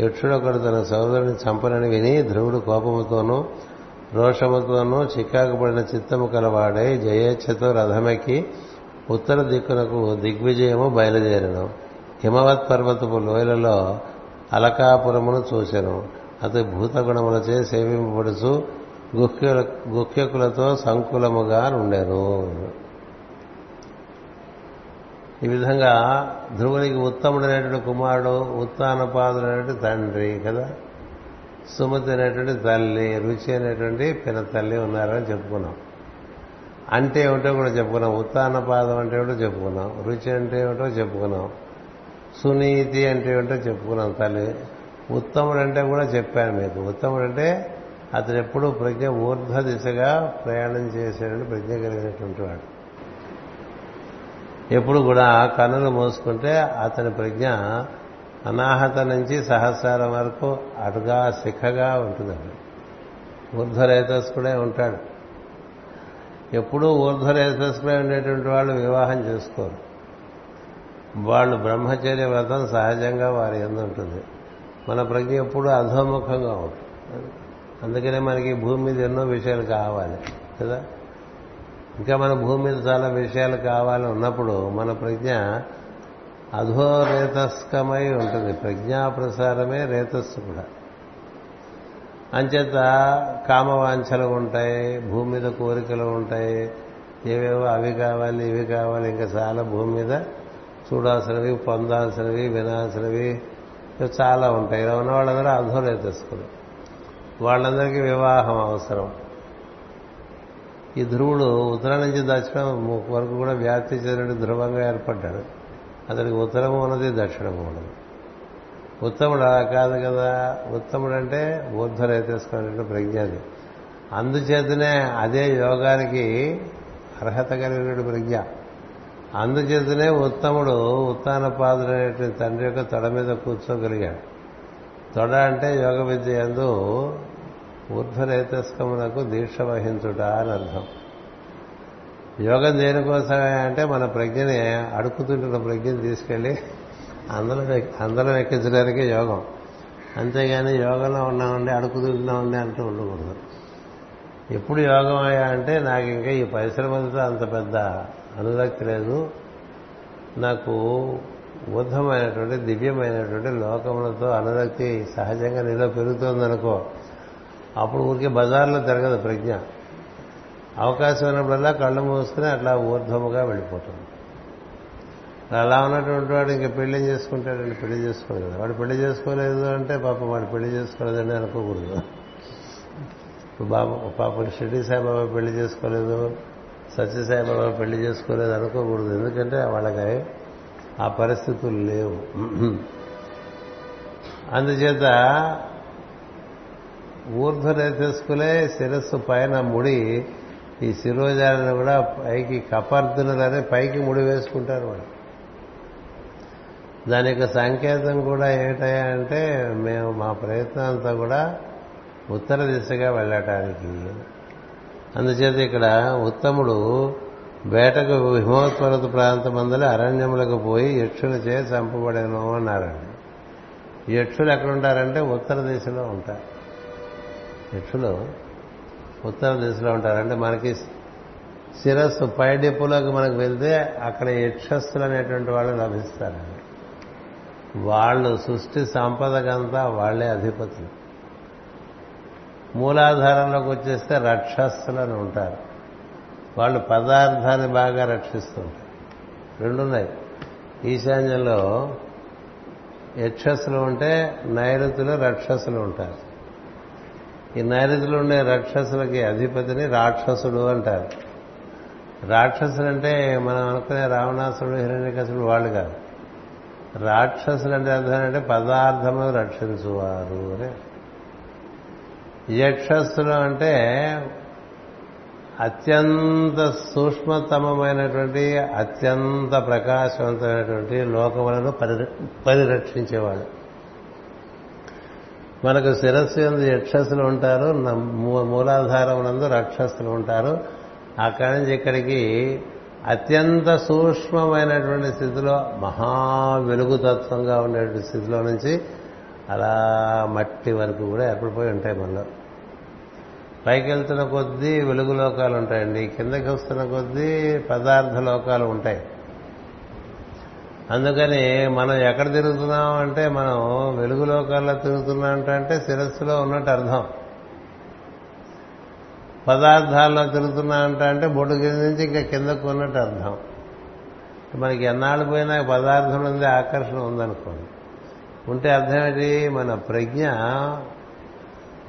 యక్షుడొకడు తన సోదరుని చంపనని విని ధ్రువుడు కోపముతోనూ రోషముతోనూ చిక్కాకుపడిన చిత్తము కలవాడై జయేచ్ఛతో రథమెక్కి ఉత్తర దిక్కునకు దిగ్విజయము బయలుదేరను. హిమవత్ పర్వతపు లోయలలో అలకాపురమును చూశాను అతని భూతగుణములచే సేవింపబడుచు గుహ్యుల గుహ్యకులతో సంకులముగా నుండెను. ఈ విధంగా ధ్రువునికి ఉత్తముడైనటువంటి కుమారుడు ఉత్తానపాదుడైనటువంటి తండ్రి కదా? సుమతి అనేటువంటి తల్లి రుచి అనేటువంటి పిన తల్లి ఉన్నారని చెప్పుకున్నాం. అంటే ఏమిటో కూడా చెప్పుకున్నాం. ఉత్తానపాదం అంటే ఏమిటో చెప్పుకున్నాం. రుచి అంటే ఏమిటో చెప్పుకున్నాం. సునీతి అంటే ఏమిటో చెప్పుకున్నాం తల్లి. ఉత్తముడు అంటే కూడా చెప్పాను మీకు. ఉత్తముడు అంటే అతను ఎప్పుడూ ప్రజ్ఞ ఊర్ధ్వ దిశగా ప్రయాణం చేసేటువంటి ప్రజ్ఞ కలిగినటువంటి వాడు. ఎప్పుడు కూడా కన్నులు మూసుకుంటే అతని ప్రజ్ఞ అనాహత నుంచి సహస్రాల వరకు అటుగా శిఖగా ఉంటుందండి. ఊర్ధ్వరేతస్కుడే ఉంటాడు. ఎప్పుడూ ఊర్ధ్వరేతస్కుడే ఉండేటువంటి వాళ్ళు వివాహం చేసుకోరు. వాళ్ళు బ్రహ్మచర్య వ్రతం సహజంగా వారి ఎందు ఉంటుంది మన ప్రజ్ఞ ఎప్పుడూ అధోముఖంగా ఉంటుంది. అందుకనే మనకి భూమి మీద ఎన్నో విషయాలు కావాలి కదా? ఇంకా మన భూమి మీద చాలా విషయాలు కావాలి ఉన్నప్పుడు మన ప్రజ్ఞ అధోరేతస్కమై ఉంటుంది. ప్రజ్ఞా ప్రసారమే రేతస్సు కూడా. అంచేత కామవాంఛలు ఉంటాయి భూమి మీద కోరికలు ఉంటాయి ఏవేవో అవి కావాలి ఇవి కావాలి ఇంకా చాలా భూమి మీద చూడాల్సినవి పొందాల్సినవి వినాల్సినవి చాలా ఉంటాయి. ఇలా ఉన్న వాళ్ళందరూ అధోరేతస్కులు. వాళ్ళందరికీ వివాహం అవసరం. ఈ ధ్రువుడు ఉత్తరం నుంచి దక్షిణం వరకు కూడా వ్యాప్తి చెందిన ధ్రువంగా ఏర్పడ్డాడు. అతనికి ఉత్తరము ఉన్నది దక్షిణము ఉన్నది. ఉత్తముడు అలా కాదు కదా? ఉత్తముడు అంటే ఊర్ధ్వరేతేసుకున్నటువంటి ప్రజ్ఞది అందుచేతనే అదే యోగానికి అర్హత కలిగినట్టు ప్రజ్ఞ. అందుచేతనే ఉత్తముడు ఉత్తాన పాదుడైనటువంటి తండ్రి యొక్క తొడ మీద కూర్చోగలిగాడు. తొడ అంటే యోగ విద్య ఎందు ఊర్ధ్వరేతస్కమునకు దీక్ష వహించుట అని అర్థం. యోగం దేనికోసమే అంటే మన ప్రజ్ఞని అడుకుతుంటున్న ప్రజ్ఞని తీసుకెళ్ళి అందరం అందరం ఎక్కించడానికి యోగం. అంతేగాని యోగంలో ఉన్నామండి అడుకుతుంటున్నామండి అంటూ ఉండకూడదు. ఎప్పుడు యోగం అయ్యా అంటే నాకు ఇంకా ఈ పరిశ్రమలతో అంత పెద్ద అనురక్తి లేదు. నాకు ఊర్ధమైనటువంటి దివ్యమైనటువంటి లోకములతో అనురక్తి సహజంగా నీలో పెరుగుతోందనుకో అప్పుడు ఊరికే బజార్లో తిరగదు ప్రజ్ఞ. అవకాశం ఉన్నప్పుడల్లా కళ్ళు మూసుకుని అట్లా ఊర్ధ్వముగా వెళ్ళిపోతుంది అలా ఉన్నటువంటి వాడు ఇంకా పెళ్ళి చేసుకుంటాడండి పెళ్ళి చేసుకోలేదు. వాడు పెళ్ళి చేసుకోలేదు అంటే పాపం వాడు పెళ్ళి చేసుకోలేదని అనుకోకూడదు. ఇప్పుడు బాబు పాపం షిర్డి సాయిబాబా పెళ్ళి చేసుకోలేదు సత్యసాయిబాబా పెళ్ళి చేసుకోలేదు అనుకోకూడదు. ఎందుకంటే వాళ్ళకి ఆ పరిస్థితులు లేవు. అందుచేత ఊర్ధ్వరేతస్కులే శిరస్సు పైన ముడి. ఈ శిరోజాలను కూడా పైకి కపర్దునలనే పైకి ముడి వేసుకుంటారు వాళ్ళు. దాని యొక్క సంకేతం కూడా ఏమిటయా అంటే మేము మా ప్రయత్నం అంతా కూడా ఉత్తర దిశగా వెళ్ళటానికి. అందుచేత ఇక్కడ ఉత్తముడు వేటకు హిమోత్పర్వత ప్రాంతమందలి అరణ్యములకు పోయి యక్షుల చే చంపబడేను అన్నారండి. యక్షులు ఎక్కడుంటారంటే ఉత్తర దిశలో ఉంటారు. యక్షులు ఉత్తర దిశలో ఉంటారంటే మనకి శిరస్సు పైడిప్పులోకి మనకు వెళ్తే అక్కడ యక్షస్థులు అనేటువంటి వాళ్ళు లభిస్తారండి వాళ్ళు సృష్టి సంపదకంతా వాళ్ళే అధిపతులు. మూలాధారంలోకి వచ్చేస్తే రక్షస్సులని ఉంటారు. వాళ్ళు పదార్థాన్ని బాగా రక్షిస్తుంటారు. రెండున్నాయి. ఈశాన్యంలో యక్షస్సులు ఉంటే నైరుతులు రక్షసులు ఉంటారు. ఈ నైరుతిలో ఉండే రాక్షసులకి అధిపతిని రాక్షసుడు అంటారు. రాక్షసులు అంటే మనం అనుకునే రావణాసుడు హిరణ్యకసుడు వాళ్ళు కాదు. రాక్షసులు అంటే అర్థం అంటే పదార్థములు రక్షించువారు అని. యక్షస్సులు అంటే అత్యంత సూక్ష్మతమమైనటువంటి అత్యంత ప్రకాశవంతమైనటువంటి లోకములను పరి పరిరక్షించేవాడు మనకు శిరస్సు ఎందు యక్షస్సులు ఉంటారు మూలాధారం నందు రక్షస్సులు ఉంటారు. అక్కడి నుంచి ఇక్కడికి అత్యంత సూక్ష్మమైనటువంటి స్థితిలో మహా వెలుగుతత్వంగా ఉండేటువంటి స్థితిలో నుంచి అలా మట్టి వరకు కూడా ఏర్పడిపోయి ఉంటాయి మనలో. పైకి వెళ్తున్న కొద్దీ వెలుగు లోకాలు ఉంటాయండి కిందకి వస్తున్న కొద్దీ పదార్థ లోకాలు ఉంటాయి. అందుకని మనం ఎక్కడ తిరుగుతున్నాం అంటే మనం వెలుగు లోకాల్లో తిరుగుతున్నాం అంటే శిరస్సులో ఉన్నట్టు అర్థం. పదార్థాల్లో తిరుగుతున్నా అంటే బొడ్డు కింద నుంచి ఇంకా కిందకు ఉన్నట్టు అర్థం. మనకి ఎన్నాళ్ళు పోయినా పదార్థం ఉంది ఆకర్షణ ఉందనుకోండి. ఉంటే అర్థం ఏంటి? మన ప్రజ్ఞ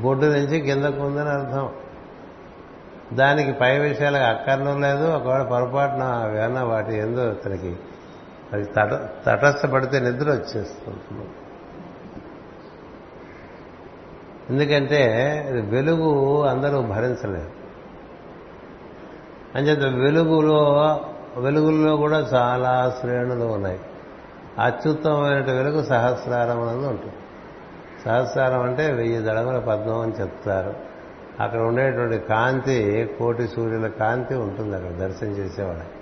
బొడ్డు నుంచి కిందకు ఉందని అర్థం. దానికి పై విషయాలకు అక్కర్నం లేదు. ఒకవేళ పొరపాటున ఏమన్నా వాటి ఏందో అతనికి అది తట తటస్థపడితే నిద్ర వచ్చేస్తుంది. ఎందుకంటే వెలుగు అందరూ భరించలేరు అంచేత వెలుగులో వెలుగుల్లో కూడా చాలా శ్రేణులు ఉన్నాయి. అత్యుత్తమమైన వెలుగు సహస్రారం అనేది ఉంటుంది. సహస్రారం అంటే వెయ్యి దళముల పద్మం అని చెప్తారు. అక్కడ ఉండేటువంటి కాంతి కోటి సూర్యుల కాంతి ఉంటుంది అక్కడ దర్శనం చేసేవాడు.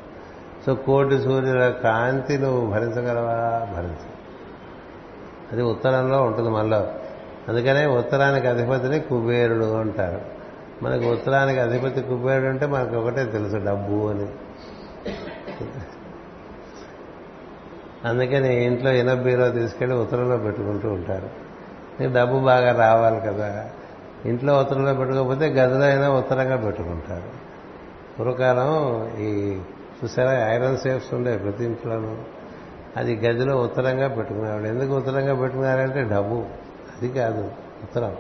సో కోటి సూర్యుల కాంతి నువ్వు భరించగలవా? భరించ. అది ఉత్తరంలో ఉంటుంది మనలో అందుకనే ఉత్తరానికి అధిపతిని కుబేరుడు అంటారు. మనకు ఉత్తరానికి అధిపతి కుబేరుడు అంటే మనకు ఒకటే తెలుసు డబ్బు అని. అందుకని ఇంట్లో ఇనబీరో తీసుకెళ్ళి ఉత్తరంలో పెట్టుకుంటూ ఉంటారు. నీకు డబ్బు బాగా రావాలి కదా. ఇంట్లో ఉత్తరంలో పెట్టుకోకపోతే గదిలో అయినా ఉత్తరంగా పెట్టుకుంటారు. పూర్వకాలం ఈ చూసారా? ఐరన్ సేఫ్స్ ఉండే ప్రతి ఇంట్లోనూ. అది గదిలో ఉత్తరంగా పెట్టుకునేవాడు ఎందుకు ఉత్తరంగా పెట్టుకున్నారంటే డబ్బు. అది కాదు ఉత్తరం.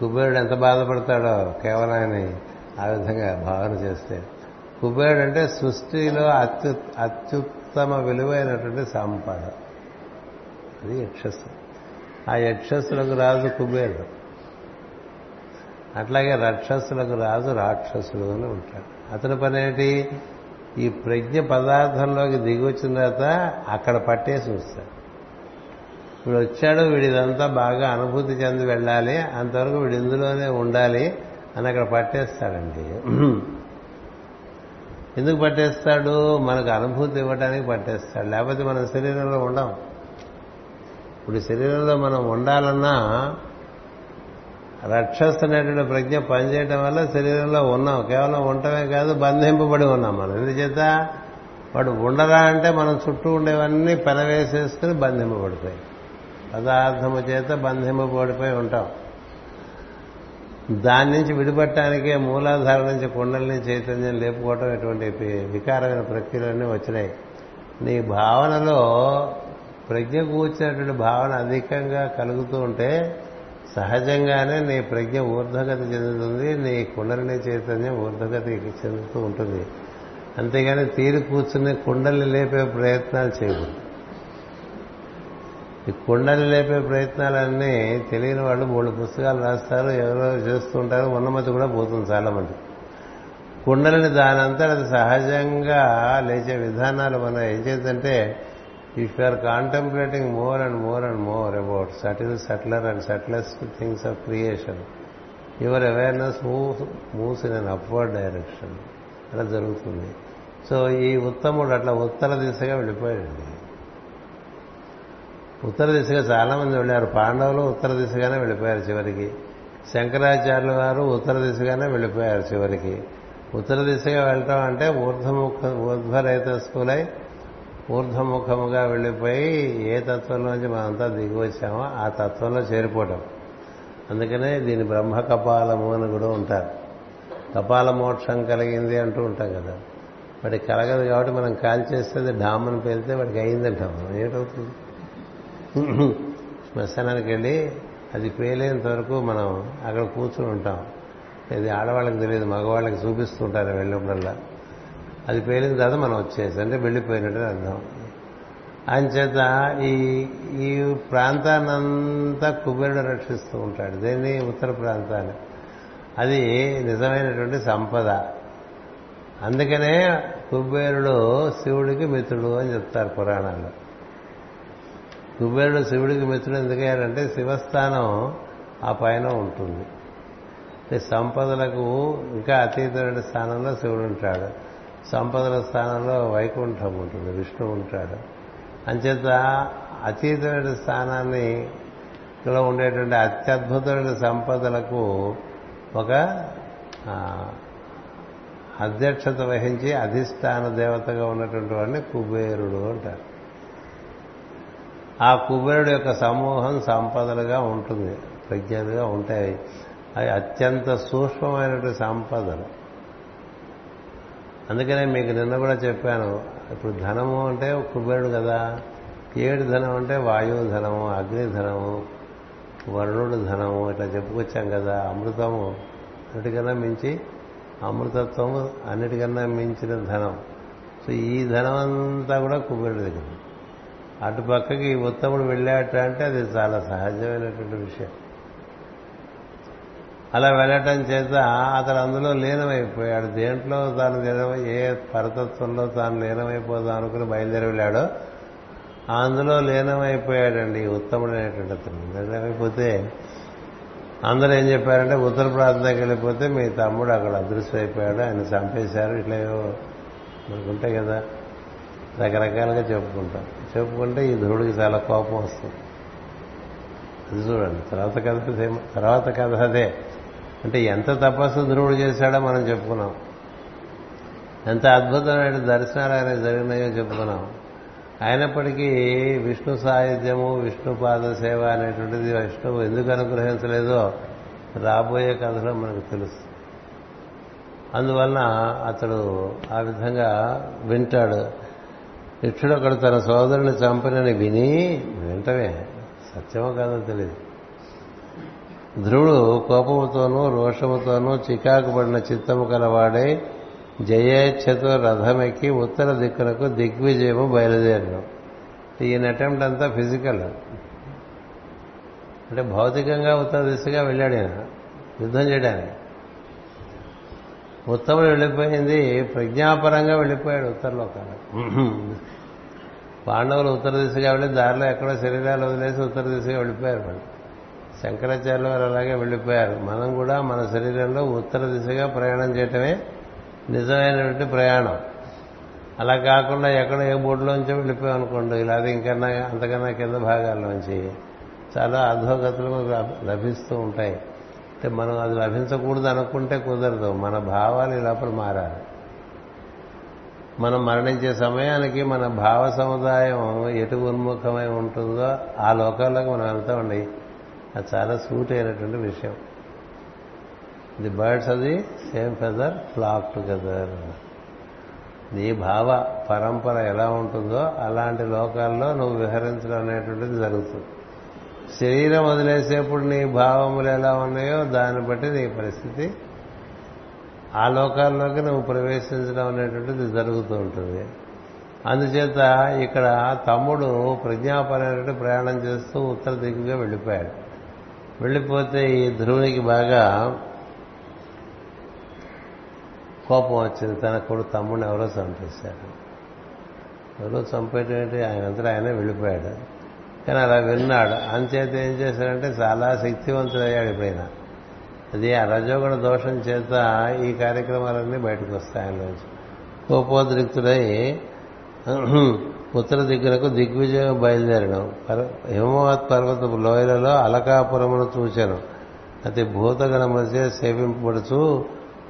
కుబేరుడు ఎంత బాధపడతాడో కేవలం ఆయన ఆ విధంగా భావన చేస్తే. కుబేరుడు అంటే సృష్టిలో అత్యు అత్యుత్తమ విలువైనటువంటి సంపద అది యక్షస్సు. ఆ యక్షస్సులకు రాజు కుబేరుడు. అట్లాగే రాక్షసులకు రాజు రాక్షసులు అని ఉంటాడు. అతని పని ఏంటి ఈ ప్రజ్ఞ పదార్థంలోకి దిగి వచ్చిన తర్వాత అక్కడ పట్టేసి వస్తాడు వీడు వచ్చాడు వీడిదంతా ఇదంతా బాగా అనుభూతి చెంది వెళ్ళాలి అంతవరకు వీడు ఇందులోనే ఉండాలి అని అక్కడ పట్టేస్తాడండి. ఎందుకు పట్టేస్తాడు? మనకు అనుభూతి ఇవ్వడానికి పట్టేస్తాడు. లేకపోతే మనం శరీరంలో ఉండం. ఇప్పుడు శరీరంలో మనం ఉండాలన్నా రక్షస్ అనేటువంటి ప్రజ్ఞ పనిచేయటం వల్ల శరీరంలో ఉన్నాం. కేవలం ఉండటమే కాదు బంధింపబడి ఉన్నాం మనం. ఎందుచేత? వాడు ఉండరా అంటే మనం చుట్టూ ఉండేవన్నీ పెనవేసేసుకుని బంధింపబడిపోయి. పదార్థము చేత బంధింపబడిపోయి ఉంటాం. దాని నుంచి విడిపట్టడానికే మూలాధార నుంచి కుండల్ని చైతన్యం లేపుకోవటం ఇటువంటి వికారమైన ప్రక్రియలన్నీ వచ్చినాయి. నీ భావనలో ప్రజ్ఞ కూర్చున్నటువంటి భావన అధికంగా కలుగుతూ ఉంటే సహజంగానే నీ ప్రజ్ఞ ఊర్ధ్వగతి చెందుతుంది నీ కుండలిని చైతన్యం ఊర్ధగతికి చెందుతూ ఉంటుంది. అంతేగాని తీరు కూర్చుని కుండల్ని లేపే ప్రయత్నాలు చేయకూడదు. ఈ కుండల్ని లేపే ప్రయత్నాలన్నీ తెలియని వాళ్ళు మూడు పుస్తకాలు రాస్తారు ఎవరో చేస్తూ ఉంటారు ఉన్నమతి కూడా పోతుంది చాలా మంది కుండలిని దానంతా అది సహజంగా లేచే విధానాలు మనం ఏం చేద్దంటే if you are contemplating more and more and more about subtle subtler and subtlest things of creation your awareness move moves in an upward direction అలా జరుగుతుంది. సో ఈ ఉత్తముడు అట్లా ఉత్తర దిశగా వెళ్ళిపోయాడండి. ఉత్తర దిశగా చాలా మంది వెళ్ళారు. పాండవులు ఉత్తర దిశగానే వెళ్ళిపోయారు చివరికి. శంకరాచార్యుల వారు ఉత్తర దిశగానే వెళ్ళిపోయారు చివరికి. ఉత్తర దిశగా వెళ్ళటం అంటే ఊర్ధ్వముఖ ఊర్ధ్వరైత స్కూలై ఊర్ధముఖముగా వెళ్ళిపోయి ఏ తత్వంలోంచి మనంతా దిగి వచ్చామో ఆ తత్వంలో చేరిపోవటం. అందుకనే దీని బ్రహ్మ కపాలము అని కూడా ఉంటారు. కపాల మోక్షం కలిగింది అంటూ ఉంటాం కదా. వాడికి కలగదు కాబట్టి మనం కాల్చేస్తే డామని పేలితే వాడికి అయిందంటాం మనం ఏటవుతుంది శ్మశానానికి వెళ్ళి అది పేలేంత వరకు మనం అక్కడ కూర్చుని ఉంటాం. ఇది ఆడవాళ్ళకి తెలియదు మగవాళ్ళకి చూపిస్తుంటారు వెళ్ళినప్పుడల్లా. అది పేలిన తర్వాత మనం వచ్చేసి అంటే వెళ్ళిపోయినట్టు అర్థం. అంచేత ఈ ఈ ప్రాంతాన్నంతా కుబేరుడు రక్షిస్తూ ఉంటాడు. దేన్ని? ఉత్తర ప్రాంతాన్ని. అది నిజమైనటువంటి సంపద. అందుకనే కుబేరుడు శివుడికి మిత్రుడు అని చెప్తారు పురాణాల్లో. కుబేరుడు శివుడికి మిత్రుడు ఎందుకయ్యారంటే శివస్థానం ఆ పైన ఉంటుంది. సంపదలకు ఇంకా అతీతమైన స్థానంలో శివుడు ఉంటాడు. సంపదల స్థానంలో వైకుంఠం ఉంటుంది విష్ణు ఉంటాడు. అంచేత అతీతమైన స్థానాన్ని లో ఉండేటువంటి అత్యద్భుతమైన సంపదలకు ఒక అధ్యక్షత వహించి అధిష్టాన దేవతగా ఉన్నటువంటి వాడిని కుబేరుడు అంటారు. ఆ కుబేరుడు యొక్క సమూహం సంపదలుగా ఉంటుంది ప్రజ్ఞలుగా ఉంటాయి. అవి అత్యంత సూక్ష్మమైనటువంటి సంపదలు. అందుకనే మీకు నిన్న కూడా చెప్పాను ఇప్పుడు ధనము అంటే కుబేరుడు కదా. ఏడు ధనం అంటే వాయువు ధనము అగ్ని ధనము వరుణుడు ధనము ఇట్లా చెప్పుకొచ్చాం కదా అమృతము. అన్నిటికన్నా మించి అమృతత్వము అన్నిటికన్నా మించిన ధనం. సో ఈ ధనం అంతా కూడా కుబేరుడి దగ్గర. అటు పక్కకి ఉత్తముడు వెళ్ళాట అంటే అది చాలా సహజమైనటువంటి విషయం. అలా వెళ్ళటం చేత అతను అందులో లీనమైపోయాడు. దేంట్లో తాను ఏ పరతత్వంలో తాను లీనమైపోదాం అనుకుని బయలుదేరి వెళ్ళాడో అందులో లీనమైపోయాడండి ఉత్తముడైనటువంటి అతను. లీనమైపోతే అందరూ ఏం చెప్పారంటే ఉత్తర ప్రాంతానికి వెళ్ళిపోతే మీ తమ్ముడు అక్కడ అదృశ్యమైపోయాడు ఆయన చంపేశారు ఇట్లా మనకు ఉంటాయి కదా రకరకాలుగా చెప్పుకుంటాం చెప్పుకుంటే ఈ ధ్రువుడికి చాలా కోపం వస్తుంది. అది చూడండి తర్వాత కథ తర్వాత కథ అదే. అంటే ఎంత తపస్సు ధ్రువుడు చేశాడో మనం చెప్పుకున్నాం. ఎంత అద్భుతమైన దర్శనాలు ఆయన జరిగినాయో చెప్పుకున్నాం. అయినప్పటికీ విష్ణు సాహిత్యము విష్ణుపాద సేవ అనేటువంటిది విష్ణువు ఎందుకు అనుగ్రహించలేదో రాబోయే కథలో మనకు తెలుసు. అందువలన అతడు ఆ విధంగా వింటాడు. ఇక్షుడు ఒకడు తన సోదరుని చంపనని విని వింటమే సత్యమో కాదో తెలియదు ధ్రువుడు కోపముతోనూ రోషముతోనూ చికాకు పడిన చిత్తము కలవాడై జయేచ్ఛతో రథమెక్కి ఉత్తర దిక్కునకు దిగ్విజయము బయలుదేరడం. ఈయన అటెంప్ట్ అంతా ఫిజికల్ అంటే భౌతికంగా ఉత్తర దిశగా వెళ్ళాడు ఆయన యుద్ధం చేయడానికి. ఉత్తముడు వెళ్ళిపోయింది ప్రజ్ఞాపరంగా వెళ్ళిపోయాడు ఉత్తరలోకాలకు పాండవులు ఉత్తర దిశగా వెళ్ళి దారిలో ఎక్కడో శరీరాలు వదిలేసి ఉత్తర దిశగా వెళ్ళిపోయారు వాళ్ళు శంకరాచార్యులు వారు అలాగే వెళ్ళిపోయారు. మనం కూడా మన శరీరంలో ఉత్తర దిశగా ప్రయాణం చేయటమే నిజమైనటువంటి ప్రయాణం. అలా కాకుండా ఎక్కడ ఏ బోర్డులోంచో వెళ్ళిపోయాం అనుకోండి ఇలా ఇంకన్నా అంతకన్నా కింద భాగాల్లోంచి చాలా అధోగతులు లభిస్తూ ఉంటాయి. అంటే మనం అది లభించకూడదు అనుకుంటే కుదరదు. మన భావాలు ఈ లోపల మారాలి. మనం మరణించే సమయానికి మన భావ సముదాయం ఎటు ఉన్ముఖమై ఉంటుందో ఆ లోకాల్లోకి మనం వెళ్తామండి. అది చాలా సూట్ అయినటువంటి విషయం. ది బర్డ్స్ అది సేమ్ ఫెదర్ ఫ్లాక్ టుగెదర్. నీ భావ పరంపర ఎలా ఉంటుందో అలాంటి లోకాల్లో నువ్వు విహరించడం అనేటువంటిది జరుగుతుంది. శరీరం వదిలేసేప్పుడు నీ భావములు ఎలా ఉన్నాయో దాన్ని బట్టి నీ పరిస్థితి ఆ లోకాల్లోకి నువ్వు ప్రవేశించడం అనేటువంటిది జరుగుతూ ఉంటుంది. అందుచేత ఇక్కడ తమ్ముడు ప్రజ్ఞాపరమైనటువంటి ప్రయాణం చేస్తూ ఉత్తర దిక్కుగా వెళ్ళిపోయాడు. వెళ్ళిపోతే ఈ ధ్రువునికి బాగా కోపం వచ్చింది. తన కొడుకు తమ్ముడిని ఎవరో చంపేశాడు. ఎవరో చంపేటంటే ఆయన అంతా ఆయనే వెళ్ళిపోయాడు. కానీ అలా విన్నాడు అంచేత ఏం చేశాడంటే చాలా శక్తివంతుడయ్యాడు ఎప్పుడైనా అది ఆ రజోగుణ దోషం చేత ఈ కార్యక్రమాలన్నీ బయటకు వస్తాయి ఆయనలోంచి కోపోద్రిక్తుడై ఉత్తర దిక్కునకు దిగ్విజయం బయలుదేరడం. హిమవత్ పర్వత లోయలలో అలకాపురమును చూచాను. అతి భూతగణ మధ్య సేవింపబడుచు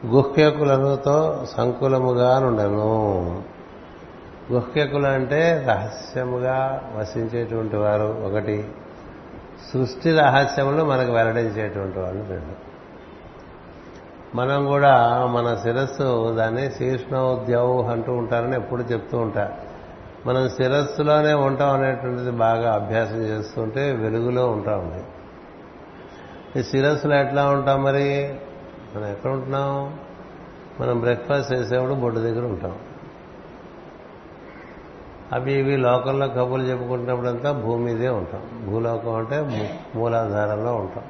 గుహ్యకులతో సంకులముగా నుండను గుహ్యకులు అంటే రహస్యముగా వసించేటువంటి వారు ఒకటి. సృష్టి రహస్యములు మనకు వెల్లడించేటువంటి వాళ్ళు రెండు. మనం కూడా మన శిరస్సు దాన్ని శీర్ష్ణోద్యౌ అంటూ ఉంటారని ఎప్పుడు చెప్తూ ఉంటారు మనం శిరస్సులోనే ఉంటాం అనేటువంటిది బాగా అభ్యాసం చేస్తుంటే వెలుగులో ఉంటామండి ఈ శిరస్సులో ఎట్లా ఉంటాం మరి? మనం ఎక్కడ ఉంటున్నాం? మనం బ్రేక్ఫాస్ట్ చేసేప్పుడు బొడ్డు దగ్గర ఉంటాం. అవి ఇవి లోకల్లో కబుర్లు చెప్పుకుంటున్నప్పుడంతా భూమి ఇదే ఉంటాం. భూలోకం అంటే మూలాధారంలో ఉంటాం.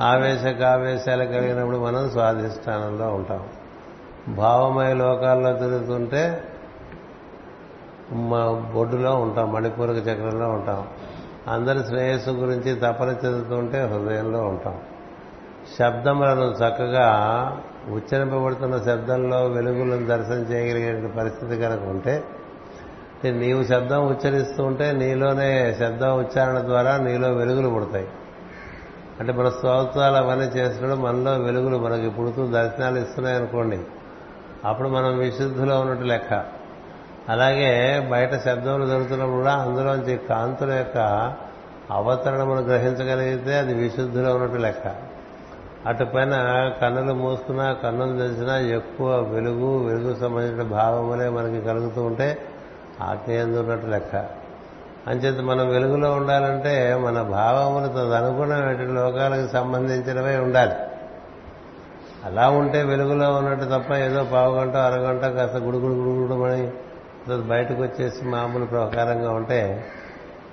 ఆవేశక ఆవేశాలు కలిగినప్పుడు మనం స్వాధిష్టానంలో ఉంటాం. భావమయ లోకాల్లో తిరుగుతుంటే మా బొడ్డులో ఉంటాం మణిపూరక చక్రంలో ఉంటాం. అందరి శ్రేయస్సు గురించి తపన చెందుతుంటే హృదయంలో ఉంటాం. శబ్దములను చక్కగా ఉచ్చరింపబడుతున్న శబ్దంలో వెలుగులను దర్శనం చేయగలిగే పరిస్థితి కనుక ఉంటే నీవు శబ్దం ఉచ్చరిస్తూ ఉంటే నీలోనే శబ్దం ఉచ్చారణ ద్వారా నీలో వెలుగులు పుడతాయి. అంటే మన స్తోత్రాలు అవన్నీ చేసినప్పుడు మనలో వెలుగులు మనకి పుడుతూ దర్శనాలు ఇస్తున్నాయి అనుకోండి అప్పుడు మనం విశుద్ధిలో ఉన్నట్టు లెక్క. అలాగే బయట శబ్దములు జరుగుతున్నప్పుడు కూడా అందులోంచి కాంతుల యొక్క అవతరణమును గ్రహించగలిగితే అది విశుద్ధిలో ఉన్నట్టు లెక్క. అటుపైన కన్నులు మూసుకున్నా కన్నులు తెలిసినా ఎక్కువ వెలుగు వెలుగు సంబంధించిన భావములే మనకి కలుగుతూ ఉంటే ఆజ్ఞయందు ఉన్నట్టు లెక్క. అంచేత మనం వెలుగులో ఉండాలంటే మన భావములు తదనుగుణమైన లోకాలకు సంబంధించినవే ఉండాలి. అలా ఉంటే వెలుగులో ఉన్నట్టు తప్ప ఏదో పావు గంట అరగంట కాస్త గుడుగుడు గుడుగుడుమని బయటకు వచ్చేసి మామూలు ప్రకారంగా ఉంటే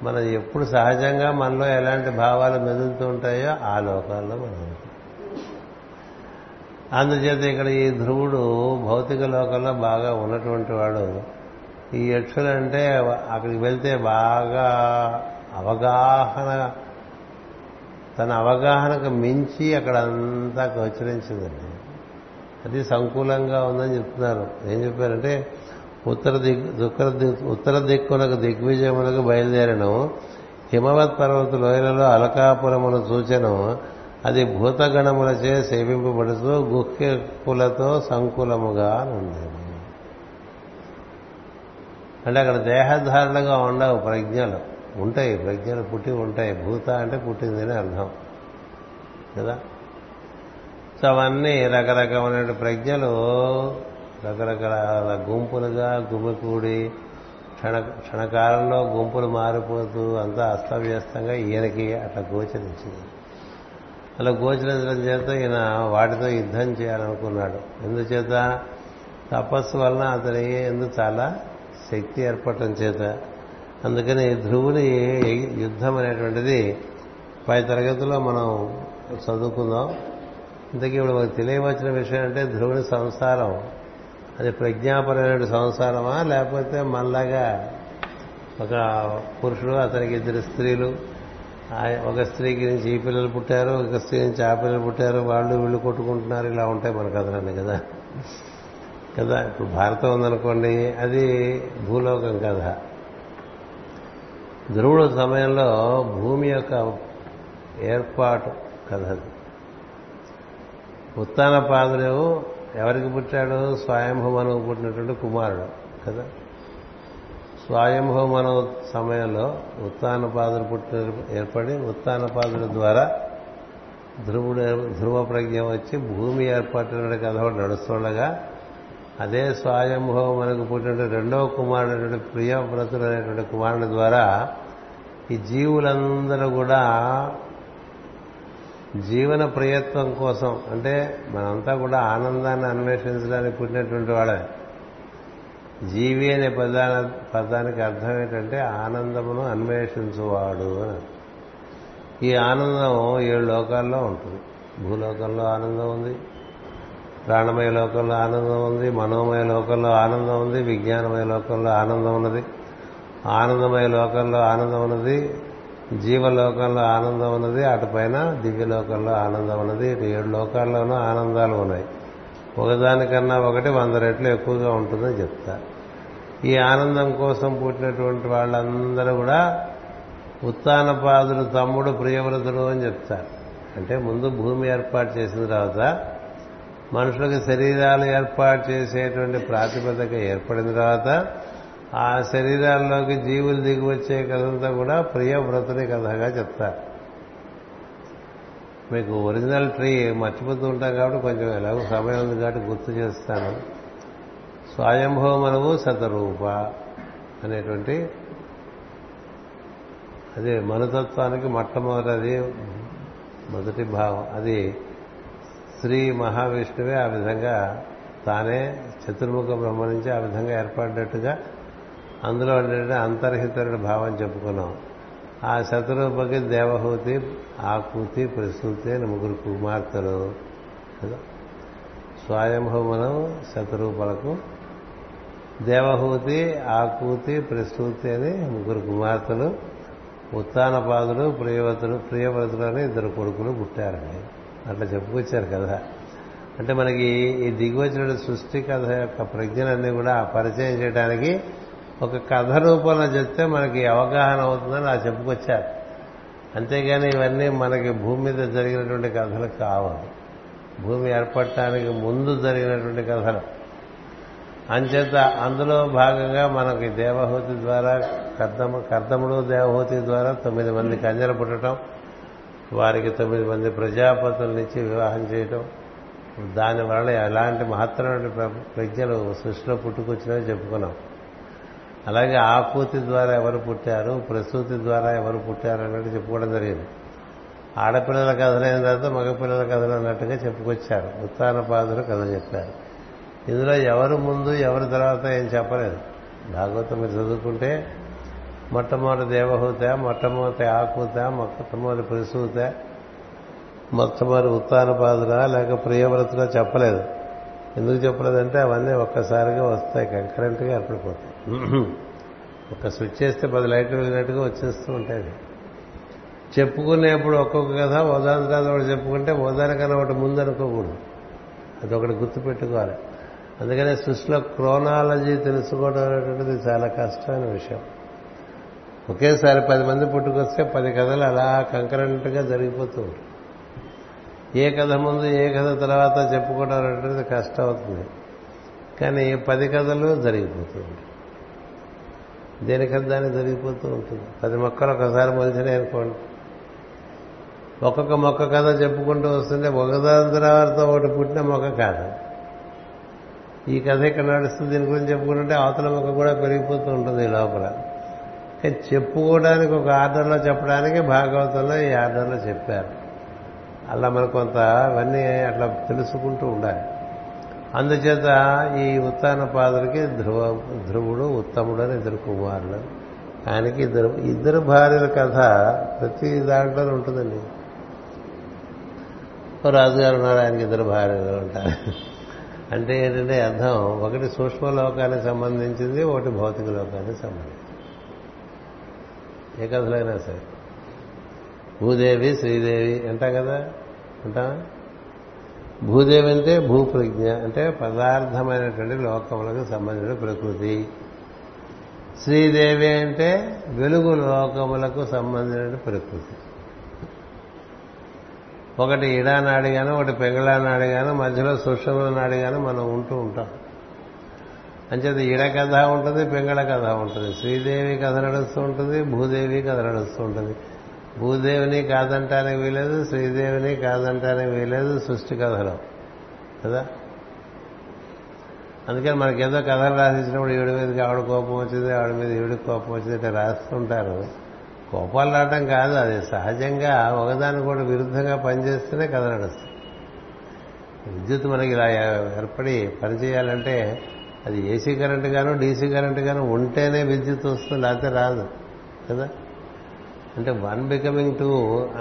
మనం ఎప్పుడు సహజంగా మనలో ఎలాంటి భావాలు మెదులుతూ ఉంటాయో ఆ లోకాల్లో మనం అందుచేత ఇక్కడ ఈ ధ్రువుడు భౌతిక లోకంలో బాగా ఉన్నటువంటి వాడు. ఈ యక్షులంటే అక్కడికి వెళ్తే బాగా అవగాహన తన అవగాహనకు మించి అక్కడ అంతా గోచరించిందండి. అది సంకూలంగా ఉందని చెప్తున్నారు. ఏం చెప్పారంటే ఉత్తర దిక్ ఉత్తర ఉత్తర దిక్కునకు దిగ్విజయములకు బయలుదేరను. హిమవత్ పర్వత లోయలలో అలకాపురమును సూచనం అది భూతగణములచే సేవింపబడుతూ గుహ్యకులతో సంకులముగా ఉండేది అంటే అక్కడ దేహధారణగా ఉండవు ప్రజ్ఞలు. ఉంటాయి ప్రజ్ఞలు పుట్టి ఉంటాయి. భూత అంటే పుట్టిందని అర్థం. కదా? సో అవన్నీ రకరకమైన ప్రజ్ఞలు రకరకాల గుంపులుగా గుమికూడి క్షణ క్షణకాలంలో గుంపులు మారిపోతూ అంతా అస్తవ్యస్తంగా ఈయనకి అట్లా గోచరించింది. అలా గోచరించడం చేత ఈయన వాటితో యుద్ధం చేయాలనుకున్నాడు. ఎందుచేత? తపస్సు వలన అతని ఎందు చాలా శక్తి ఏర్పడటం చేత. అందుకని ధ్రువుని యుద్ధం అనేటువంటిది పై తరగతిలో మనం చదువుకుందాం. ఇంతకీ ఇప్పుడు మనకు తెలియవచ్చిన విషయం అంటే ధ్రువుని సంసారం. అది ప్రజ్ఞాపరమైన సంసారమా లేకపోతే మనలాగా ఒక పురుషుడు అతనికి ఇద్దరు స్త్రీలు ఒక స్త్రీకి నుంచి ఈ పిల్లలు పుట్టారు ఒక స్త్రీ నుంచి ఆ పిల్లలు పుట్టారు వాళ్ళు వీళ్ళు కొట్టుకుంటున్నారు ఇలా ఉంటాయి మన కథలన్నీ కదా. కదా ఇప్పుడు భారతం ఉందనుకోండి అది భూలోకం కథ. ధ్రువుడు సమయంలో భూమి యొక్క ఏర్పాటు కథ అది. ఉత్తాన పాదుడు ఎవరికి పుట్టాడు స్వయంభూమనువు పుట్టినటువంటి కుమారుడు కదా? స్వయంభూమను సమయంలో ఉత్తానపాదుడు పుట్టిన ఏర్పడి ఉత్తానపాదుల ద్వారా ధ్రువుడు ధ్రువ ప్రజ్ఞ వచ్చి భూమి ఏర్పడిన కథ ఒకటి నడుస్తుండగా అదే స్వయంభవ మనకు పుట్టిన రెండవ కుమారుడు ప్రియవ్రతుడు అనేటువంటి కుమారుని ద్వారా ఈ జీవులందరూ కూడా జీవన ప్రయత్నం కోసం అంటే మనంతా కూడా ఆనందాన్ని అన్వేషించడానికి పుట్టినటువంటి వాడే జీవి అనే పదాన పదానికి అర్థం ఏంటంటే ఆనందమును అన్వేషించువాడు అని ఈ ఆనందం ఏడు లోకాల్లో ఉంటుంది. భూలోకంలో ఆనందం ఉంది ప్రాణమయ లోకంలో ఆనందం ఉంది మనోమయ లోకంలో ఆనందం ఉంది విజ్ఞానమయ లోకంలో ఆనందం ఉన్నది. ఆనందమయ లోకంలో ఆనందం ఉన్నది జీవలోకంలో ఆనందం ఉన్నది అటుపైన దివ్యలోకంలో ఆనందం ఉన్నది ఇటు ఏడు లోకాల్లోనూ ఆనందాలు ఉన్నాయి. ఒకదానికన్నా ఒకటి వంద రెట్లు ఎక్కువగా ఉంటుందని చెప్తా. ఈ ఆనందం కోసం పుట్టినటువంటి వాళ్ళందరూ కూడా ఉత్తానపాదుడు తమ్ముడు ప్రియవ్రతుడు అని చెప్తారు అంటే ముందు భూమి ఏర్పాటు చేసిన తర్వాత మనుషులకు శరీరాలు ఏర్పాటు చేసేటువంటి ప్రాతిపదిక ఏర్పడిన తర్వాత ఆ శరీరాల్లోకి జీవులు దిగి వచ్చే కథంతా కూడా ప్రియవ్రతుని కథగా చెప్తారు మీకు ఒరిజినల్ ట్రీ మర్చిపోతూ ఉంటాం కాబట్టి కొంచెం ఎలాగో సమయం ఉంది కాబట్టి గుర్తు చేస్తాను. స్వయంభవమనవు సతరూప అనేటువంటి అదే మనుతత్వానికి మొట్టమొదటిది మొదటి భావం. అది శ్రీ మహావిష్ణువే ఆ విధంగా తానే చతుర్ముఖ బ్రహ్మ నుంచి ఆ విధంగా ఏర్పడినట్టుగా అందులో ఏంటంటే అంతర్హితరుడు భావం చెప్పుకున్నాం. ఆ శతరూపకి దేవహూతి ఆకూతి ప్రసూతి అని ముగ్గురు కుమార్తెలు. స్వయంభూమనం స్వయంభవనం శతరూపలకు దేవహూతి ఆకూతి ప్రసూతి అని ముగ్గురు కుమార్తెలు. ఉత్తానపాదులు ప్రియవతులు ప్రియవ్రతులు అని ఇద్దరు కొడుకులు పుట్టారండి. అట్లా చెప్పుకొచ్చారు కదా. అంటే మనకి ఈ దిగువచ్చిన సృష్టి కథ యొక్క ప్రజ్ఞలన్నీ కూడా పరిచయం చేయడానికి ఒక కథ రూపంలో చెప్తే మనకి అవగాహన అవుతుందని ఆ చెప్పుకొచ్చారు. అంతేగాని ఇవన్నీ మనకి భూమి మీద జరిగినటువంటి కథలు కావాలి భూమి ఏర్పడటానికి ముందు జరిగినటువంటి కథలు. అంచేత అందులో భాగంగా మనకి దేవహూతి ద్వారా కర్దము కర్దముడు దేవహూతి ద్వారా తొమ్మిది మంది కంజర పుట్టడం వారికి తొమ్మిది మంది ప్రజాపతులనిచ్చి వివాహం చేయటం దానివల్ల ఎలాంటి మహత్తరమైన ప్రజ్ఞలు సృష్టిలో పుట్టుకొచ్చినాయో చెప్పుకున్నాం. అలాగే ఆకూతి ద్వారా ఎవరు పుట్టారు ప్రసూతి ద్వారా ఎవరు పుట్టారు అన్నట్టు చెప్పుకోవడం జరిగింది. ఆడపిల్లల కథలైన తర్వాత మగపిల్లల కథలు అన్నట్టుగా చెప్పుకొచ్చారు. ఉత్తానపాదులు కథ చెప్పారు. ఇందులో ఎవరు ముందు ఎవరి తర్వాత ఏం చెప్పలేదు. భాగవతం మీరు చదువుకుంటే మొట్టమొదటి దేవహూత మొట్టమొదటి ఆకూత మొట్టమొదటి ప్రసూత మొట్టమొదటి ఉత్తానపాదులా లేక ప్రియవ్రతులా చెప్పలేదు. ఎందుకు చెప్పలేదంటే అవన్నీ ఒక్కసారిగా వస్తాయి కంకరెంట్గా ఏర్పడిపోతాయి. ఒక స్విచ్ చేస్తే పది లైట్లు వెళ్ళినట్టుగా వచ్చేస్తూ ఉంటాయి. చెప్పుకునేప్పుడు ఒక్కొక్క కథ ఓదాని కథ ఒకటి చెప్పుకుంటే ఓదానికన్నా ఒకటి ముందు అనుకోకూడదు. అది ఒకటి గుర్తుపెట్టుకోవాలి. అందుకనే సృష్టిలో క్రోనాలజీ తెలుసుకోవడం అనేటువంటిది చాలా కష్టమైన విషయం. ఒకేసారి పది మంది పుట్టుకొస్తే పది కథలు అలా కంకరెంట్గా జరిగిపోతూ ఉంటాయి. ఏ కథ ముందు ఏ కథ తర్వాత చెప్పుకోవడం అనేటువంటిది కష్టం అవుతుంది. కానీ పది కథలు జరిగిపోతూ ఉంటాయి. దేనికంత దాన్ని దొరికిపోతూ ఉంటుంది. పది మొక్కలు ఒకసారి మొలిచినాయి అనుకోండి ఒక్కొక్క మొక్క కథ చెప్పుకుంటూ వస్తుంటే ఒకదాని తర్వాత ఒకటి పుట్టిన మొక్క కాదు. ఈ కథ ఇక్కడ నడుస్తుంది దీని గురించి చెప్పుకుంటుంటే అవతల మొక్క కూడా పెరిగిపోతూ ఉంటుంది ఈ లోపల. కానీ చెప్పుకోవడానికి ఒక ఆర్డర్లో చెప్పడానికి భాగవతంలో ఈ ఆర్డర్లో చెప్పారు. అలా మనకు కొంత అవన్నీ అట్లా తెలుసుకుంటూ ఉండాలి. అందుచేత ఈ ఉత్తాన పాదులకి ధ్రువ ధ్రువుడు ఉత్తముడు అని ఇద్దరు కుమారులు. ఆయనకి ఇద్దరు ఇద్దరు భార్యల కథ ప్రతి దాంట్లో ఉంటుందండి. ఓ రాజుగారు ఉన్నారు ఆయనకి ఇద్దరు భార్యలు ఉంటారు. అంటే ఏంటంటే అర్థం ఒకటి సూక్ష్మ లోకానికి సంబంధించింది ఒకటి భౌతిక లోకానికి సంబంధించింది. ఏ కథలైనా సరే. భూదేవి శ్రీదేవి అంటాం కదా? అంటామా భూదేవి అంటే భూప్రజ్ఞ అంటే పదార్థమైనటువంటి లోకములకు సంబంధించిన ప్రకృతి. శ్రీదేవి అంటే వెలుగు లోకములకు సంబంధించిన ప్రకృతి. ఒకటి ఇడా నాడిగాను ఒకటి పెంగళానాడు గాను మధ్యలో సుషమ నాడిగాను మనం ఉంటూ ఉంటాం. అంచేత ఇడ కథ ఉంటుంది పెంగళ కథ ఉంటుంది. శ్రీదేవి కథ నడుస్తూ ఉంటుంది భూదేవి కథ నడుస్తూ ఉంటుంది. భూదేవిని కాదంటానికి వీలేదు శ్రీదేవిని కాదంటానికి వీలేదు సృష్టి కథలో. కదా? అందుకని మనకేదో కథలు రాసిచ్చినప్పుడు ఈవిడ మీదకి ఆవిడ కోపం వచ్చింది ఆవిడ మీద ఈవిడ కోపం వచ్చింది అంటే రాస్తుంటారు. కోపాలు రావటం కాదు అది సహజంగా ఒకదాని కూడా విరుద్ధంగా పనిచేస్తేనే కథ నడుస్తుంది. విద్యుత్ మనకి ఇలా ఏర్పడి పనిచేయాలంటే అది ఏసీ కరెంట్ గాను డీసీ కరెంట్ గాను ఉంటేనే విద్యుత్ వస్తుంది లేకపోతే రాదు. కదా? అంటే one becoming two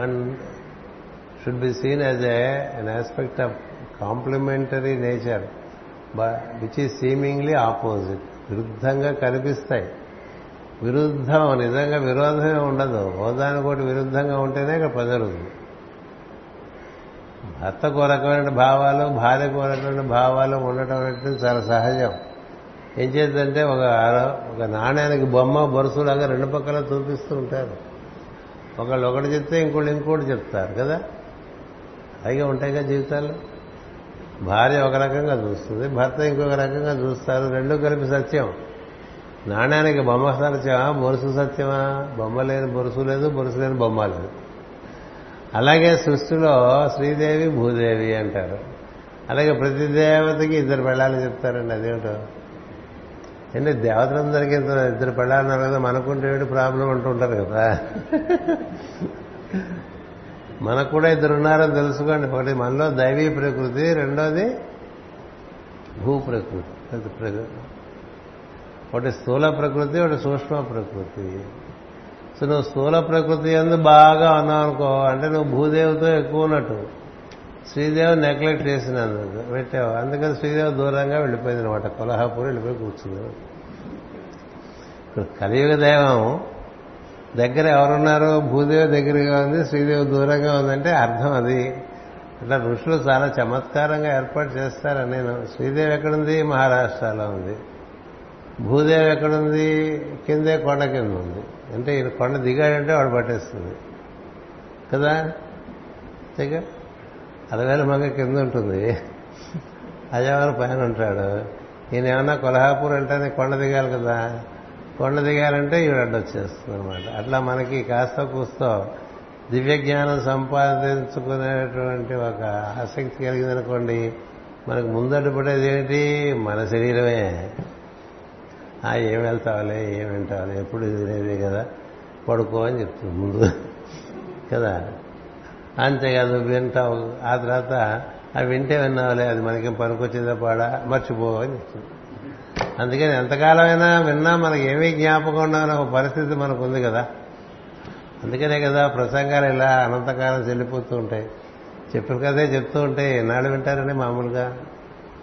and should be seen as a an aspect of complementary nature which ఈ సీమింగ్లీ ఆపోజిట్ విరుద్ధంగా కనిపిస్తాయి. విరుద్ధం నిజంగా విరోధమే ఉండదు. హోదానికోటి విరుద్ధంగా ఉంటేనే ఇక్కడ ప్రజలుంది భర్తకు ఒక రకమైన భావాలు భార్యకు రకమైన భావాలు ఉండటం అనేది చాలా సహజం. ఏం చేద్దంటే ఒక ఒక నాణ్యానికి బొమ్మ బొరుసులాగా రెండు పక్కల చూపిస్తూ ఉంటారు. ఒకళ్ళు ఒకటి చెప్తే ఇంకోళ్ళు ఇంకోటి చెప్తారు కదా. అలాగే ఉంటాయిగా జీవితాలు. భార్య ఒక రకంగా చూస్తుంది భర్త ఇంకొక రకంగా చూస్తారు రెండు కలిపి సత్యం. నాణ్యానికి బొమ్మ సత్యమా బొరుసు సత్యమా? బొమ్మ లేని బొరుసు లేదు బొరుసు లేని బొమ్మ లేదు. అలాగే సృష్టిలో శ్రీదేవి భూదేవి అంటారు. అలాగే ప్రతి దేవతకి ఇద్దరు పెళ్ళాలని చెప్తారండి అదేమిటో? అంటే దేవతలందరికీ ఇద్దరు పెళ్ళన్నారు కదా మనకుంటే ప్రాబ్లం అంటుంటారు కదా. మనకు కూడా ఇద్దరు ఉన్నారని తెలుసుకోండి. ఒకటి మనలో దైవీ ప్రకృతి రెండోది భూ ప్రకృతి ఒకటి స్థూల ప్రకృతి ఒకటి సూక్ష్మ ప్రకృతి. సో నువ్వు స్థూల ప్రకృతి ఎందు బాగా ఉన్నావు అనుకో అంటే నువ్వు భూదేవితో ఎక్కువ ఉన్నట్టు. శ్రీదేవి నెగ్లెక్ట్ చేసినందుకు పెట్టావు? అందుకని శ్రీదేవి దూరంగా వెళ్ళిపోయింది అనమాట. కొల్హాపూర్ వెళ్ళిపోయి కూర్చుంది. ఇప్పుడు కలియుగ దైవం దగ్గర ఎవరున్నారో భూదేవి దగ్గరగా ఉంది శ్రీదేవి దూరంగా ఉందంటే అర్థం అది. అట్లా ఋషులు చాలా చమత్కారంగా ఏర్పాటు చేస్తారని నేను శ్రీదేవి ఎక్కడుంది? మహారాష్ట్రలో ఉంది. భూదేవి ఎక్కడుంది? కిందే కొండ కింద ఉంది. అంటే ఈయన కొండ దిగాడంటే వాడు పట్టేస్తుంది. కదా? అంతేగా? అలవేల మంగ కింద ఉంటుంది. అజావారు పైన ఉంటాడు. ఈయన ఏమన్నా కొల్హాపూర్ అంటే కొండ దిగాలి కదా. కొండ దిగాలంటే ఈవిడ అడ్డొచ్చేస్తుంది అనమాట అట్లా మనకి కాస్త కూస్తో దివ్య జ్ఞానం సంపాదించుకునేటువంటి ఒక ఆసక్తి కలిగిందనుకోండి మనకు ముందడ్డుపడేది ఏంటి మన శరీరమే. ఆ ఏం వెళ్తావులే ఏం వింటావులే ఎప్పుడు తినేది కదా. పడుకో అని చెప్తుంది ముందు. కదా? అంతేకాదు వింటావు ఆ తర్వాత అవి వింటే విన్నావులే అది మనకి పనికొచ్చేదా పాడా మర్చిపో అని చెప్తుంది. అందుకని ఎంతకాలమైనా విన్నా మనకి ఏమీ జ్ఞాపకం ఉండాలనే ఒక పరిస్థితి మనకు ఉంది కదా. అందుకనే కదా ప్రసంగాలు ఇలా అనంతకాలం చెల్లిపోతూ ఉంటాయి. చెప్పిన కదే చెప్తూ ఉంటే ఎన్నాళ్ళు వింటారండి మామూలుగా?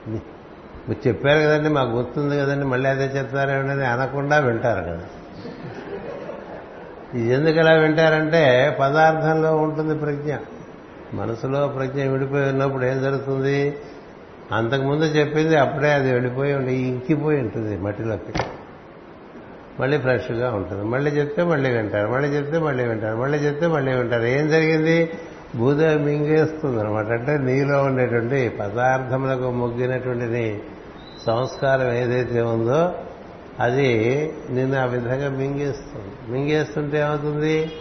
మీరు చెప్పారు కదండి మాకు గుర్తుంది కదండి మళ్ళీ అదే చెప్తారేమని అనకుండా వింటారు కదా. ఇది ఎందుకు ఇలా వింటారంటే పదార్థంలో ఉంటుంది ప్రజ్ఞ. మనసులో ప్రజ్ఞ విడిపోయి ఉన్నప్పుడు ఏం జరుగుతుంది? అంతకుముందు చెప్పింది అప్పుడే అది వెళ్ళిపోయి ఉండి ఇంకిపోయి ఉంటుంది మట్టిలోకి. మళ్ళీ ఫ్రెష్గా ఉంటుంది. మళ్ళీ చెప్తే మళ్ళీ వింటారు. మళ్ళీ చెప్తే మళ్ళీ వింటారు. మళ్ళీ చెప్తే మళ్ళీ వింటారు. ఏం జరిగింది? భూదేవి మింగేస్తుంది అనమాట అంటే నీలో ఉండేటువంటి పదార్థములకు మొగ్గినటువంటి సంస్కారం ఏదైతే ఉందో అది నిన్ను ఆ విధంగా మింగేస్తుంది. మింగేస్తుంటే ఏమవుతుంది?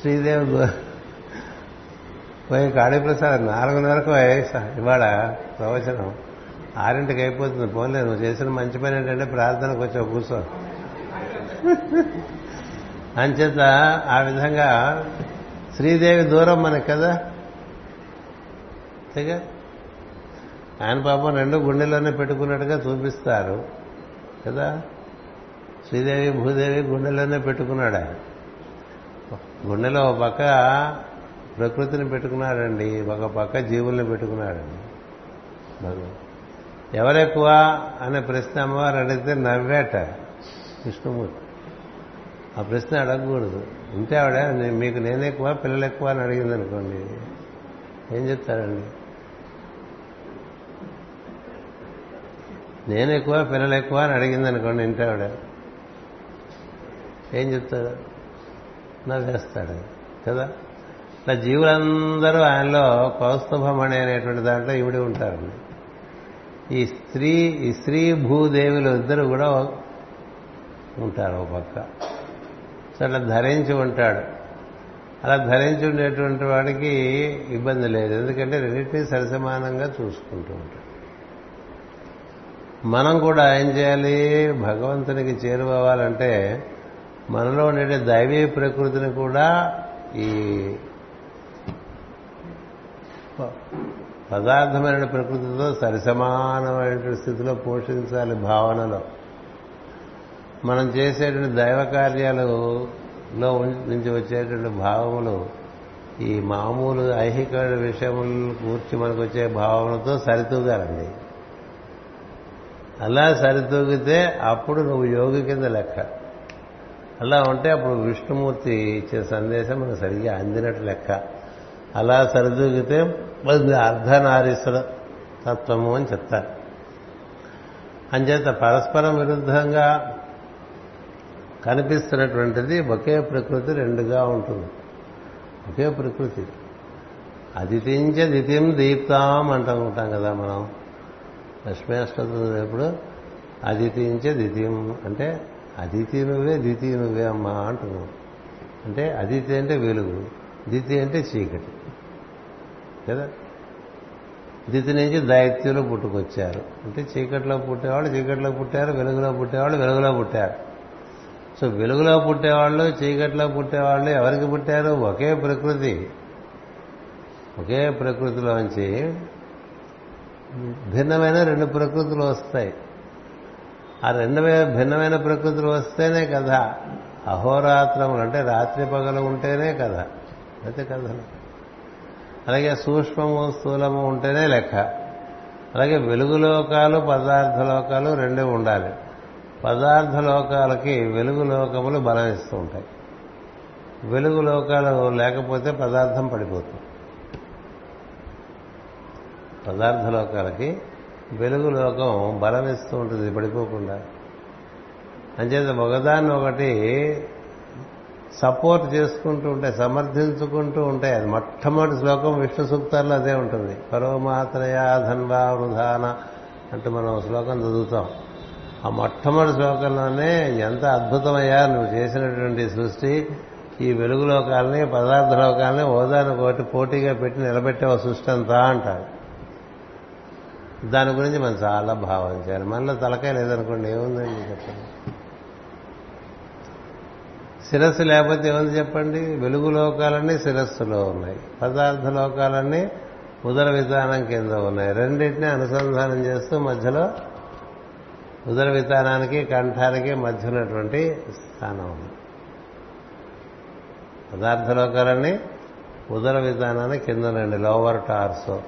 శ్రీదేవి పోయి కాళీప్రసాద్ నాలుగున్నరకు ఇవాళ ప్రవచనం. ఆరింటికి అయిపోతుంది. పోన్లే నువ్వు చేసిన మంచి పని ఏంటంటే ప్రార్థనకు వచ్చావు కూర్చో. అంచేత ఆ విధంగా శ్రీదేవి దూరం మనకి కదా? అంతేగా ఆయన పాపం రెండు గుండెల్లోనే పెట్టుకున్నట్టుగా చూపిస్తారు. కదా? శ్రీదేవి భూదేవి గుండెలోనే పెట్టుకున్నాడు? ఆయన గుండెలో ఒక పక్క ప్రకృతిని పెట్టుకున్నాడండి ఒక పక్క జీవుల్ని పెట్టుకున్నాడండి. ఎవరెక్కువ అనే ప్రశ్న అమ్మవారు అడిగితే నవ్వేట విష్ణుమూర్తి. ఆ ప్రశ్న అడగకూడదు. ఉంటే ఆవిడ మీకు నేనెక్కువ పిల్లలు ఎక్కువ అని అడిగింది అనుకోండి. ఏం చెప్తారండి? నేను ఎక్కువ పిల్లలు ఎక్కువ అని అడిగింది అనుకోండి ఇంటే ఆవిడ. ఏం చెప్తాడు? నవ్వేస్తాడు కదా? ఇట్లా జీవులందరూ ఆయనలో కౌస్తుభమణి అనేటువంటి దాంట్లో ఇవిడి ఉంటారండి ఈ స్త్రీ ఈ స్త్రీ భూదేవులు ఇద్దరు కూడా ఉంటారు ఒక పక్క. సో అట్లా ధరించి ఉంటాడు. అలా ధరించి ఉండేటువంటి వాడికి ఇబ్బంది లేదు. ఎందుకంటే రెండింటినీ సరిసమానంగా చూసుకుంటూ ఉంటాడు. మనం కూడా ఏం చేయాలి? భగవంతునికి చేరుకోవాలంటే మనలో ఉండే దైవీ ప్రకృతిని కూడా ఈ పదార్థమైన ప్రకృతితో సరిసమానమైన స్థితిలో పోషించాలి భావనలో. మనం చేసేటువంటి దైవ కార్యాలలో నుంచి వచ్చేటువంటి భావములు ఈ మామూలు ఐహిక విషయములు కూర్చి మనకు వచ్చే భావనతో సరితూగాలండి. అలా సరితూగితే అప్పుడు నువ్వు యోగి కింద లెక్క. అలా ఉంటే అప్పుడు విష్ణుమూర్తి ఇచ్చే సందేశం మనకు సరిగ్గా అందినట్టు లెక్క. అలా సరిదూగితే అర్ధనారీశ్వర తత్వము అని చెప్తారు. అంచేత పరస్పరం విరుద్ధంగా కనిపిస్తున్నటువంటిది ఒకే ప్రకృతి రెండుగా ఉంటుంది. ఒకే ప్రకృతి. అదితించ దితిం దీప్తాం అంటూ ఉంటాం కదా మనం. లక్ష్మీ అష్టోత్తరం ఎప్పుడు అదితించ దితిం అంటే అదితి నువ్వే దితి నువ్వే అమ్మా అంటున్నావు అంటే అదితి అంటే వెలుగు దితి అంటే చీకటి. కదా? దితి నుంచి దైత్యులు పుట్టుకొచ్చారు. అంటే చీకట్లో పుట్టేవాళ్ళు చీకట్లో పుట్టారు వెలుగులో పుట్టేవాళ్ళు వెలుగులో పుట్టారు. సో వెలుగులో పుట్టేవాళ్ళు చీకట్లో పుట్టేవాళ్ళు ఎవరికి పుట్టారు? ఒకే ప్రకృతి. ఒకే ప్రకృతిలోంచి భిన్నమైన రెండు ప్రకృతులు వస్తాయి. ఆ రెండు భిన్నమైన ప్రకృతులు వస్తేనే కథ. అహోరాత్రములు అంటే రాత్రి పగలు ఉంటేనే కథ. అయితే కథలు. అలాగే సూక్ష్మము స్థూలము ఉంటేనే లెక్క. అలాగే వెలుగు లోకాలు పదార్థ లోకాలు రెండే ఉండాలి. పదార్థ లోకాలకి వెలుగు లోకములు బలం ఇస్తూ ఉంటాయి. వెలుగు లోకాలు లేకపోతే పదార్థం పడిపోతుంది. పదార్థ లోకాలకి వెలుగు లోకం బలం ఇస్తూ ఉంటుంది పడిపోకుండా. అంచేత ఒకదాన్ని ఒకటి సపోర్ట్ చేసుకుంటూ ఉంటాయి సమర్థించుకుంటూ ఉంటాయి అది మొట్టమొదటి శ్లోకం విష్ణు సూక్తాల్లో అదే ఉంటుంది. పరోమాత్రయా ధన్వా వృధాన అంటూ మనం శ్లోకం చదువుతాం. ఆ మొట్టమొదటి శ్లోకంలోనే ఎంత అద్భుతమయ్యా నువ్వు చేసినటువంటి సృష్టి ఈ వెలుగు లోకాలని పదార్థ లోకాలని ఓదాను ఒకటి పోటీగా పెట్టి నిలబెట్టే సృష్టి అంతా అంటారు. దాని గురించి మనం చాలా భావం చేయాలి. మనలో తలకాయ లేదనుకోండి ఏముందండి చెప్పండి? శిరస్సు లేకపోతే ఏముంది చెప్పండి? వెలుగు లోకాలన్నీ శిరస్సులో ఉన్నాయి. పదార్థ లోకాలన్నీ ఉదర విధానం కింద ఉన్నాయి. రెండింటినీ అనుసంధానం చేస్తూ మధ్యలో ఉదర విధానానికి కంఠానికి మధ్య ఉన్నటువంటి స్థానం ఉంది. పదార్థ లోకాలన్నీ ఉదర విధానాన్ని కింద ఉండండి లోవర్ టార్సో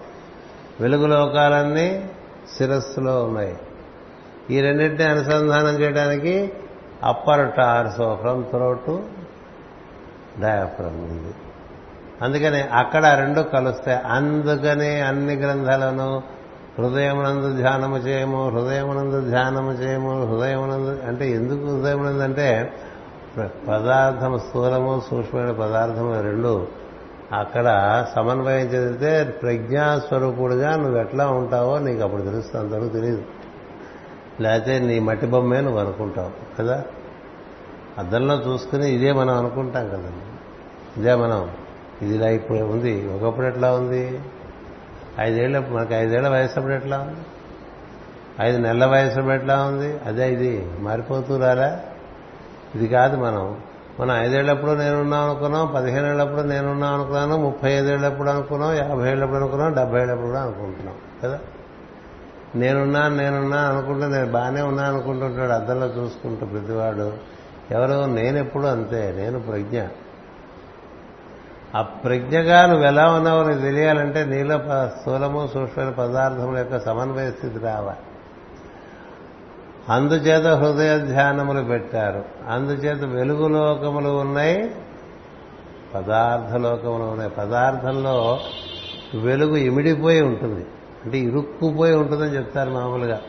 వెలుగు లోకాలన్నీ శిరస్సులో ఉన్నాయి. ఈ రెండింటిని అనుసంధానం చేయడానికి upper torso from throat diaphragm ఇది అందుకని అక్కడ రెండు కలుస్తాయి. అందుకని అన్ని గ్రంథాలను హృదయమునందు ధ్యానము చేయము హృదయమునందు ధ్యానము చేయము హృదయమునందు అంటే ఎందుకు హృదయమునందు అంటే పదార్థం స్థూలము సూక్ష్మమైన పదార్థము రెండు అక్కడ సమన్వయం చెందితే ప్రజ్ఞాస్వరూపుడుగా నువ్వు ఎట్లా ఉంటావో నీకు అప్పుడు తెలుస్తుంది అంతవరకు తెలియదు లేకపోతే నీ మట్టి బొమ్మే నువ్వు అనుకుంటావు కదా? అద్దంలో చూసుకుని ఇదే మనం అనుకుంటాం కదండి ఇదే మనం. ఇది ఇలా ఇప్పుడు ఉంది. ఒకప్పుడు ఎట్లా ఉంది? ఐదేళ్ళ మనకి ఐదేళ్ళ వయసు అప్పుడు ఎట్లా ఉంది? ఐదు నెలల వయసు ఎట్లా ఉంది? అదే ఇది. మారిపోతురాలా ఇది కాదు మనం. మనం ఐదేళ్ళప్పుడు నేనున్నాం అనుకున్నాం పదిహేను ఏళ్ళప్పుడు నేనున్నాం అనుకున్నాను ముప్పై ఐదేళ్ళప్పుడు అనుకున్నాం యాభై ఏళ్ళప్పుడు అనుకున్నాం డెబ్బై ఏళ్ళప్పుడు కూడా అనుకుంటున్నాం కదా? నేనున్నా నేనున్నా అనుకుంటూ నేను బాగానే ఉన్నా అనుకుంటుంటాడు అద్దంలో చూసుకుంటూ ప్రతివాడు. ఎవరో నేనెప్పుడు అంతే నేను ప్రజ్ఞ. ఆ ప్రజ్ఞగా నువ్వు ఎలా ఉన్నావో నీకు తెలియాలంటే నీలో స్థూలము సూక్ష్మ పదార్థముల యొక్క సమన్వయ స్థితి రావాలి. అందుచేత హృదయ ధ్యానములు పెట్టారు. అందుచేత వెలుగు లోకములు ఉన్నాయి పదార్థ లోకములు ఉన్నాయి. పదార్థంలో వెలుగు ఇమిడిపోయి ఉంటుంది. అంటే ఇరుక్కుపోయి ఉంటుందని చెప్తారు మామూలుగా.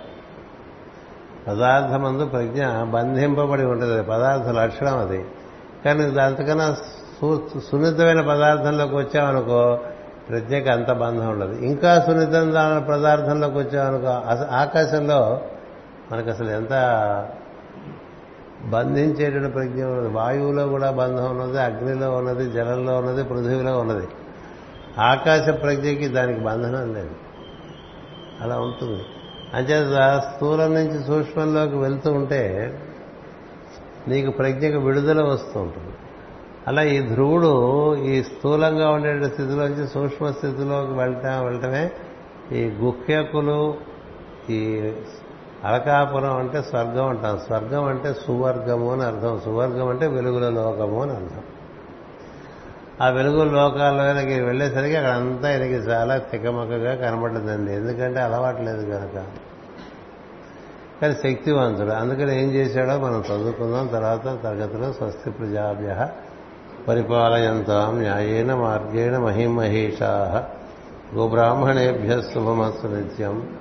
పదార్థమందు ప్రజ్ఞ బంధింపబడి ఉంటుంది. పదార్థ లక్షణం అది. కానీ దానికన్నా సున్నితమైన పదార్థంలోకి వచ్చామనుకో ప్రజ్ఞకి అంత బంధం ఉండదు. ఇంకా సున్నితమైన పదార్థంలోకి వచ్చామనుకో ఆకాశంలో మనకు అసలు ఎంత బంధించేటువంటి ప్రజ్ఞ ఉన్నది? వాయువులో కూడా బంధం ఉన్నది అగ్నిలో ఉన్నది జలంలో ఉన్నది పృథివీలో ఉన్నది. ఆకాశ ప్రజ్ఞకి దానికి బంధనం లేదు. అలా ఉంటుంది. అంచేత స్థూలం నుంచి సూక్ష్మంలోకి వెళ్తూ ఉంటే నీకు ప్రజ్ఞకు విడుదల వస్తూ ఉంటుంది. అలా ఈ ధ్రువుడు ఈ స్థూలంగా ఉండే స్థితిలోంచి సూక్ష్మ స్థితిలోకి వెళ్ళటం వెళ్ళటమే ఈ గుహ్యకులు ఈ అలకాపురం అంటే స్వర్గం అంటాం. స్వర్గం అంటే సువర్గము అని అర్థం. సువర్గం అంటే వెలుగుల లోకము అని అర్థం. ఆ వెలుగు లోకాల్లో ఆయనకి వెళ్ళేసరికి అక్కడ అంతా ఆయనకి చాలా తికమకగా కనబడుతుందండి. ఎందుకంటే అలవాట్లేదు కనుక. కానీ శక్తివంతుడు. అందుకని ఏం చేశాడో మనం చదువుకుందాం. తర్వాత తరగతిలో స్వస్తి ప్రజాభ్య పరిపాలయంతాం. న్యాయేన మార్గేణ మహిమహేషా. గోబ్రాహ్మణేభ్య శుభమస్తు నిత్యం.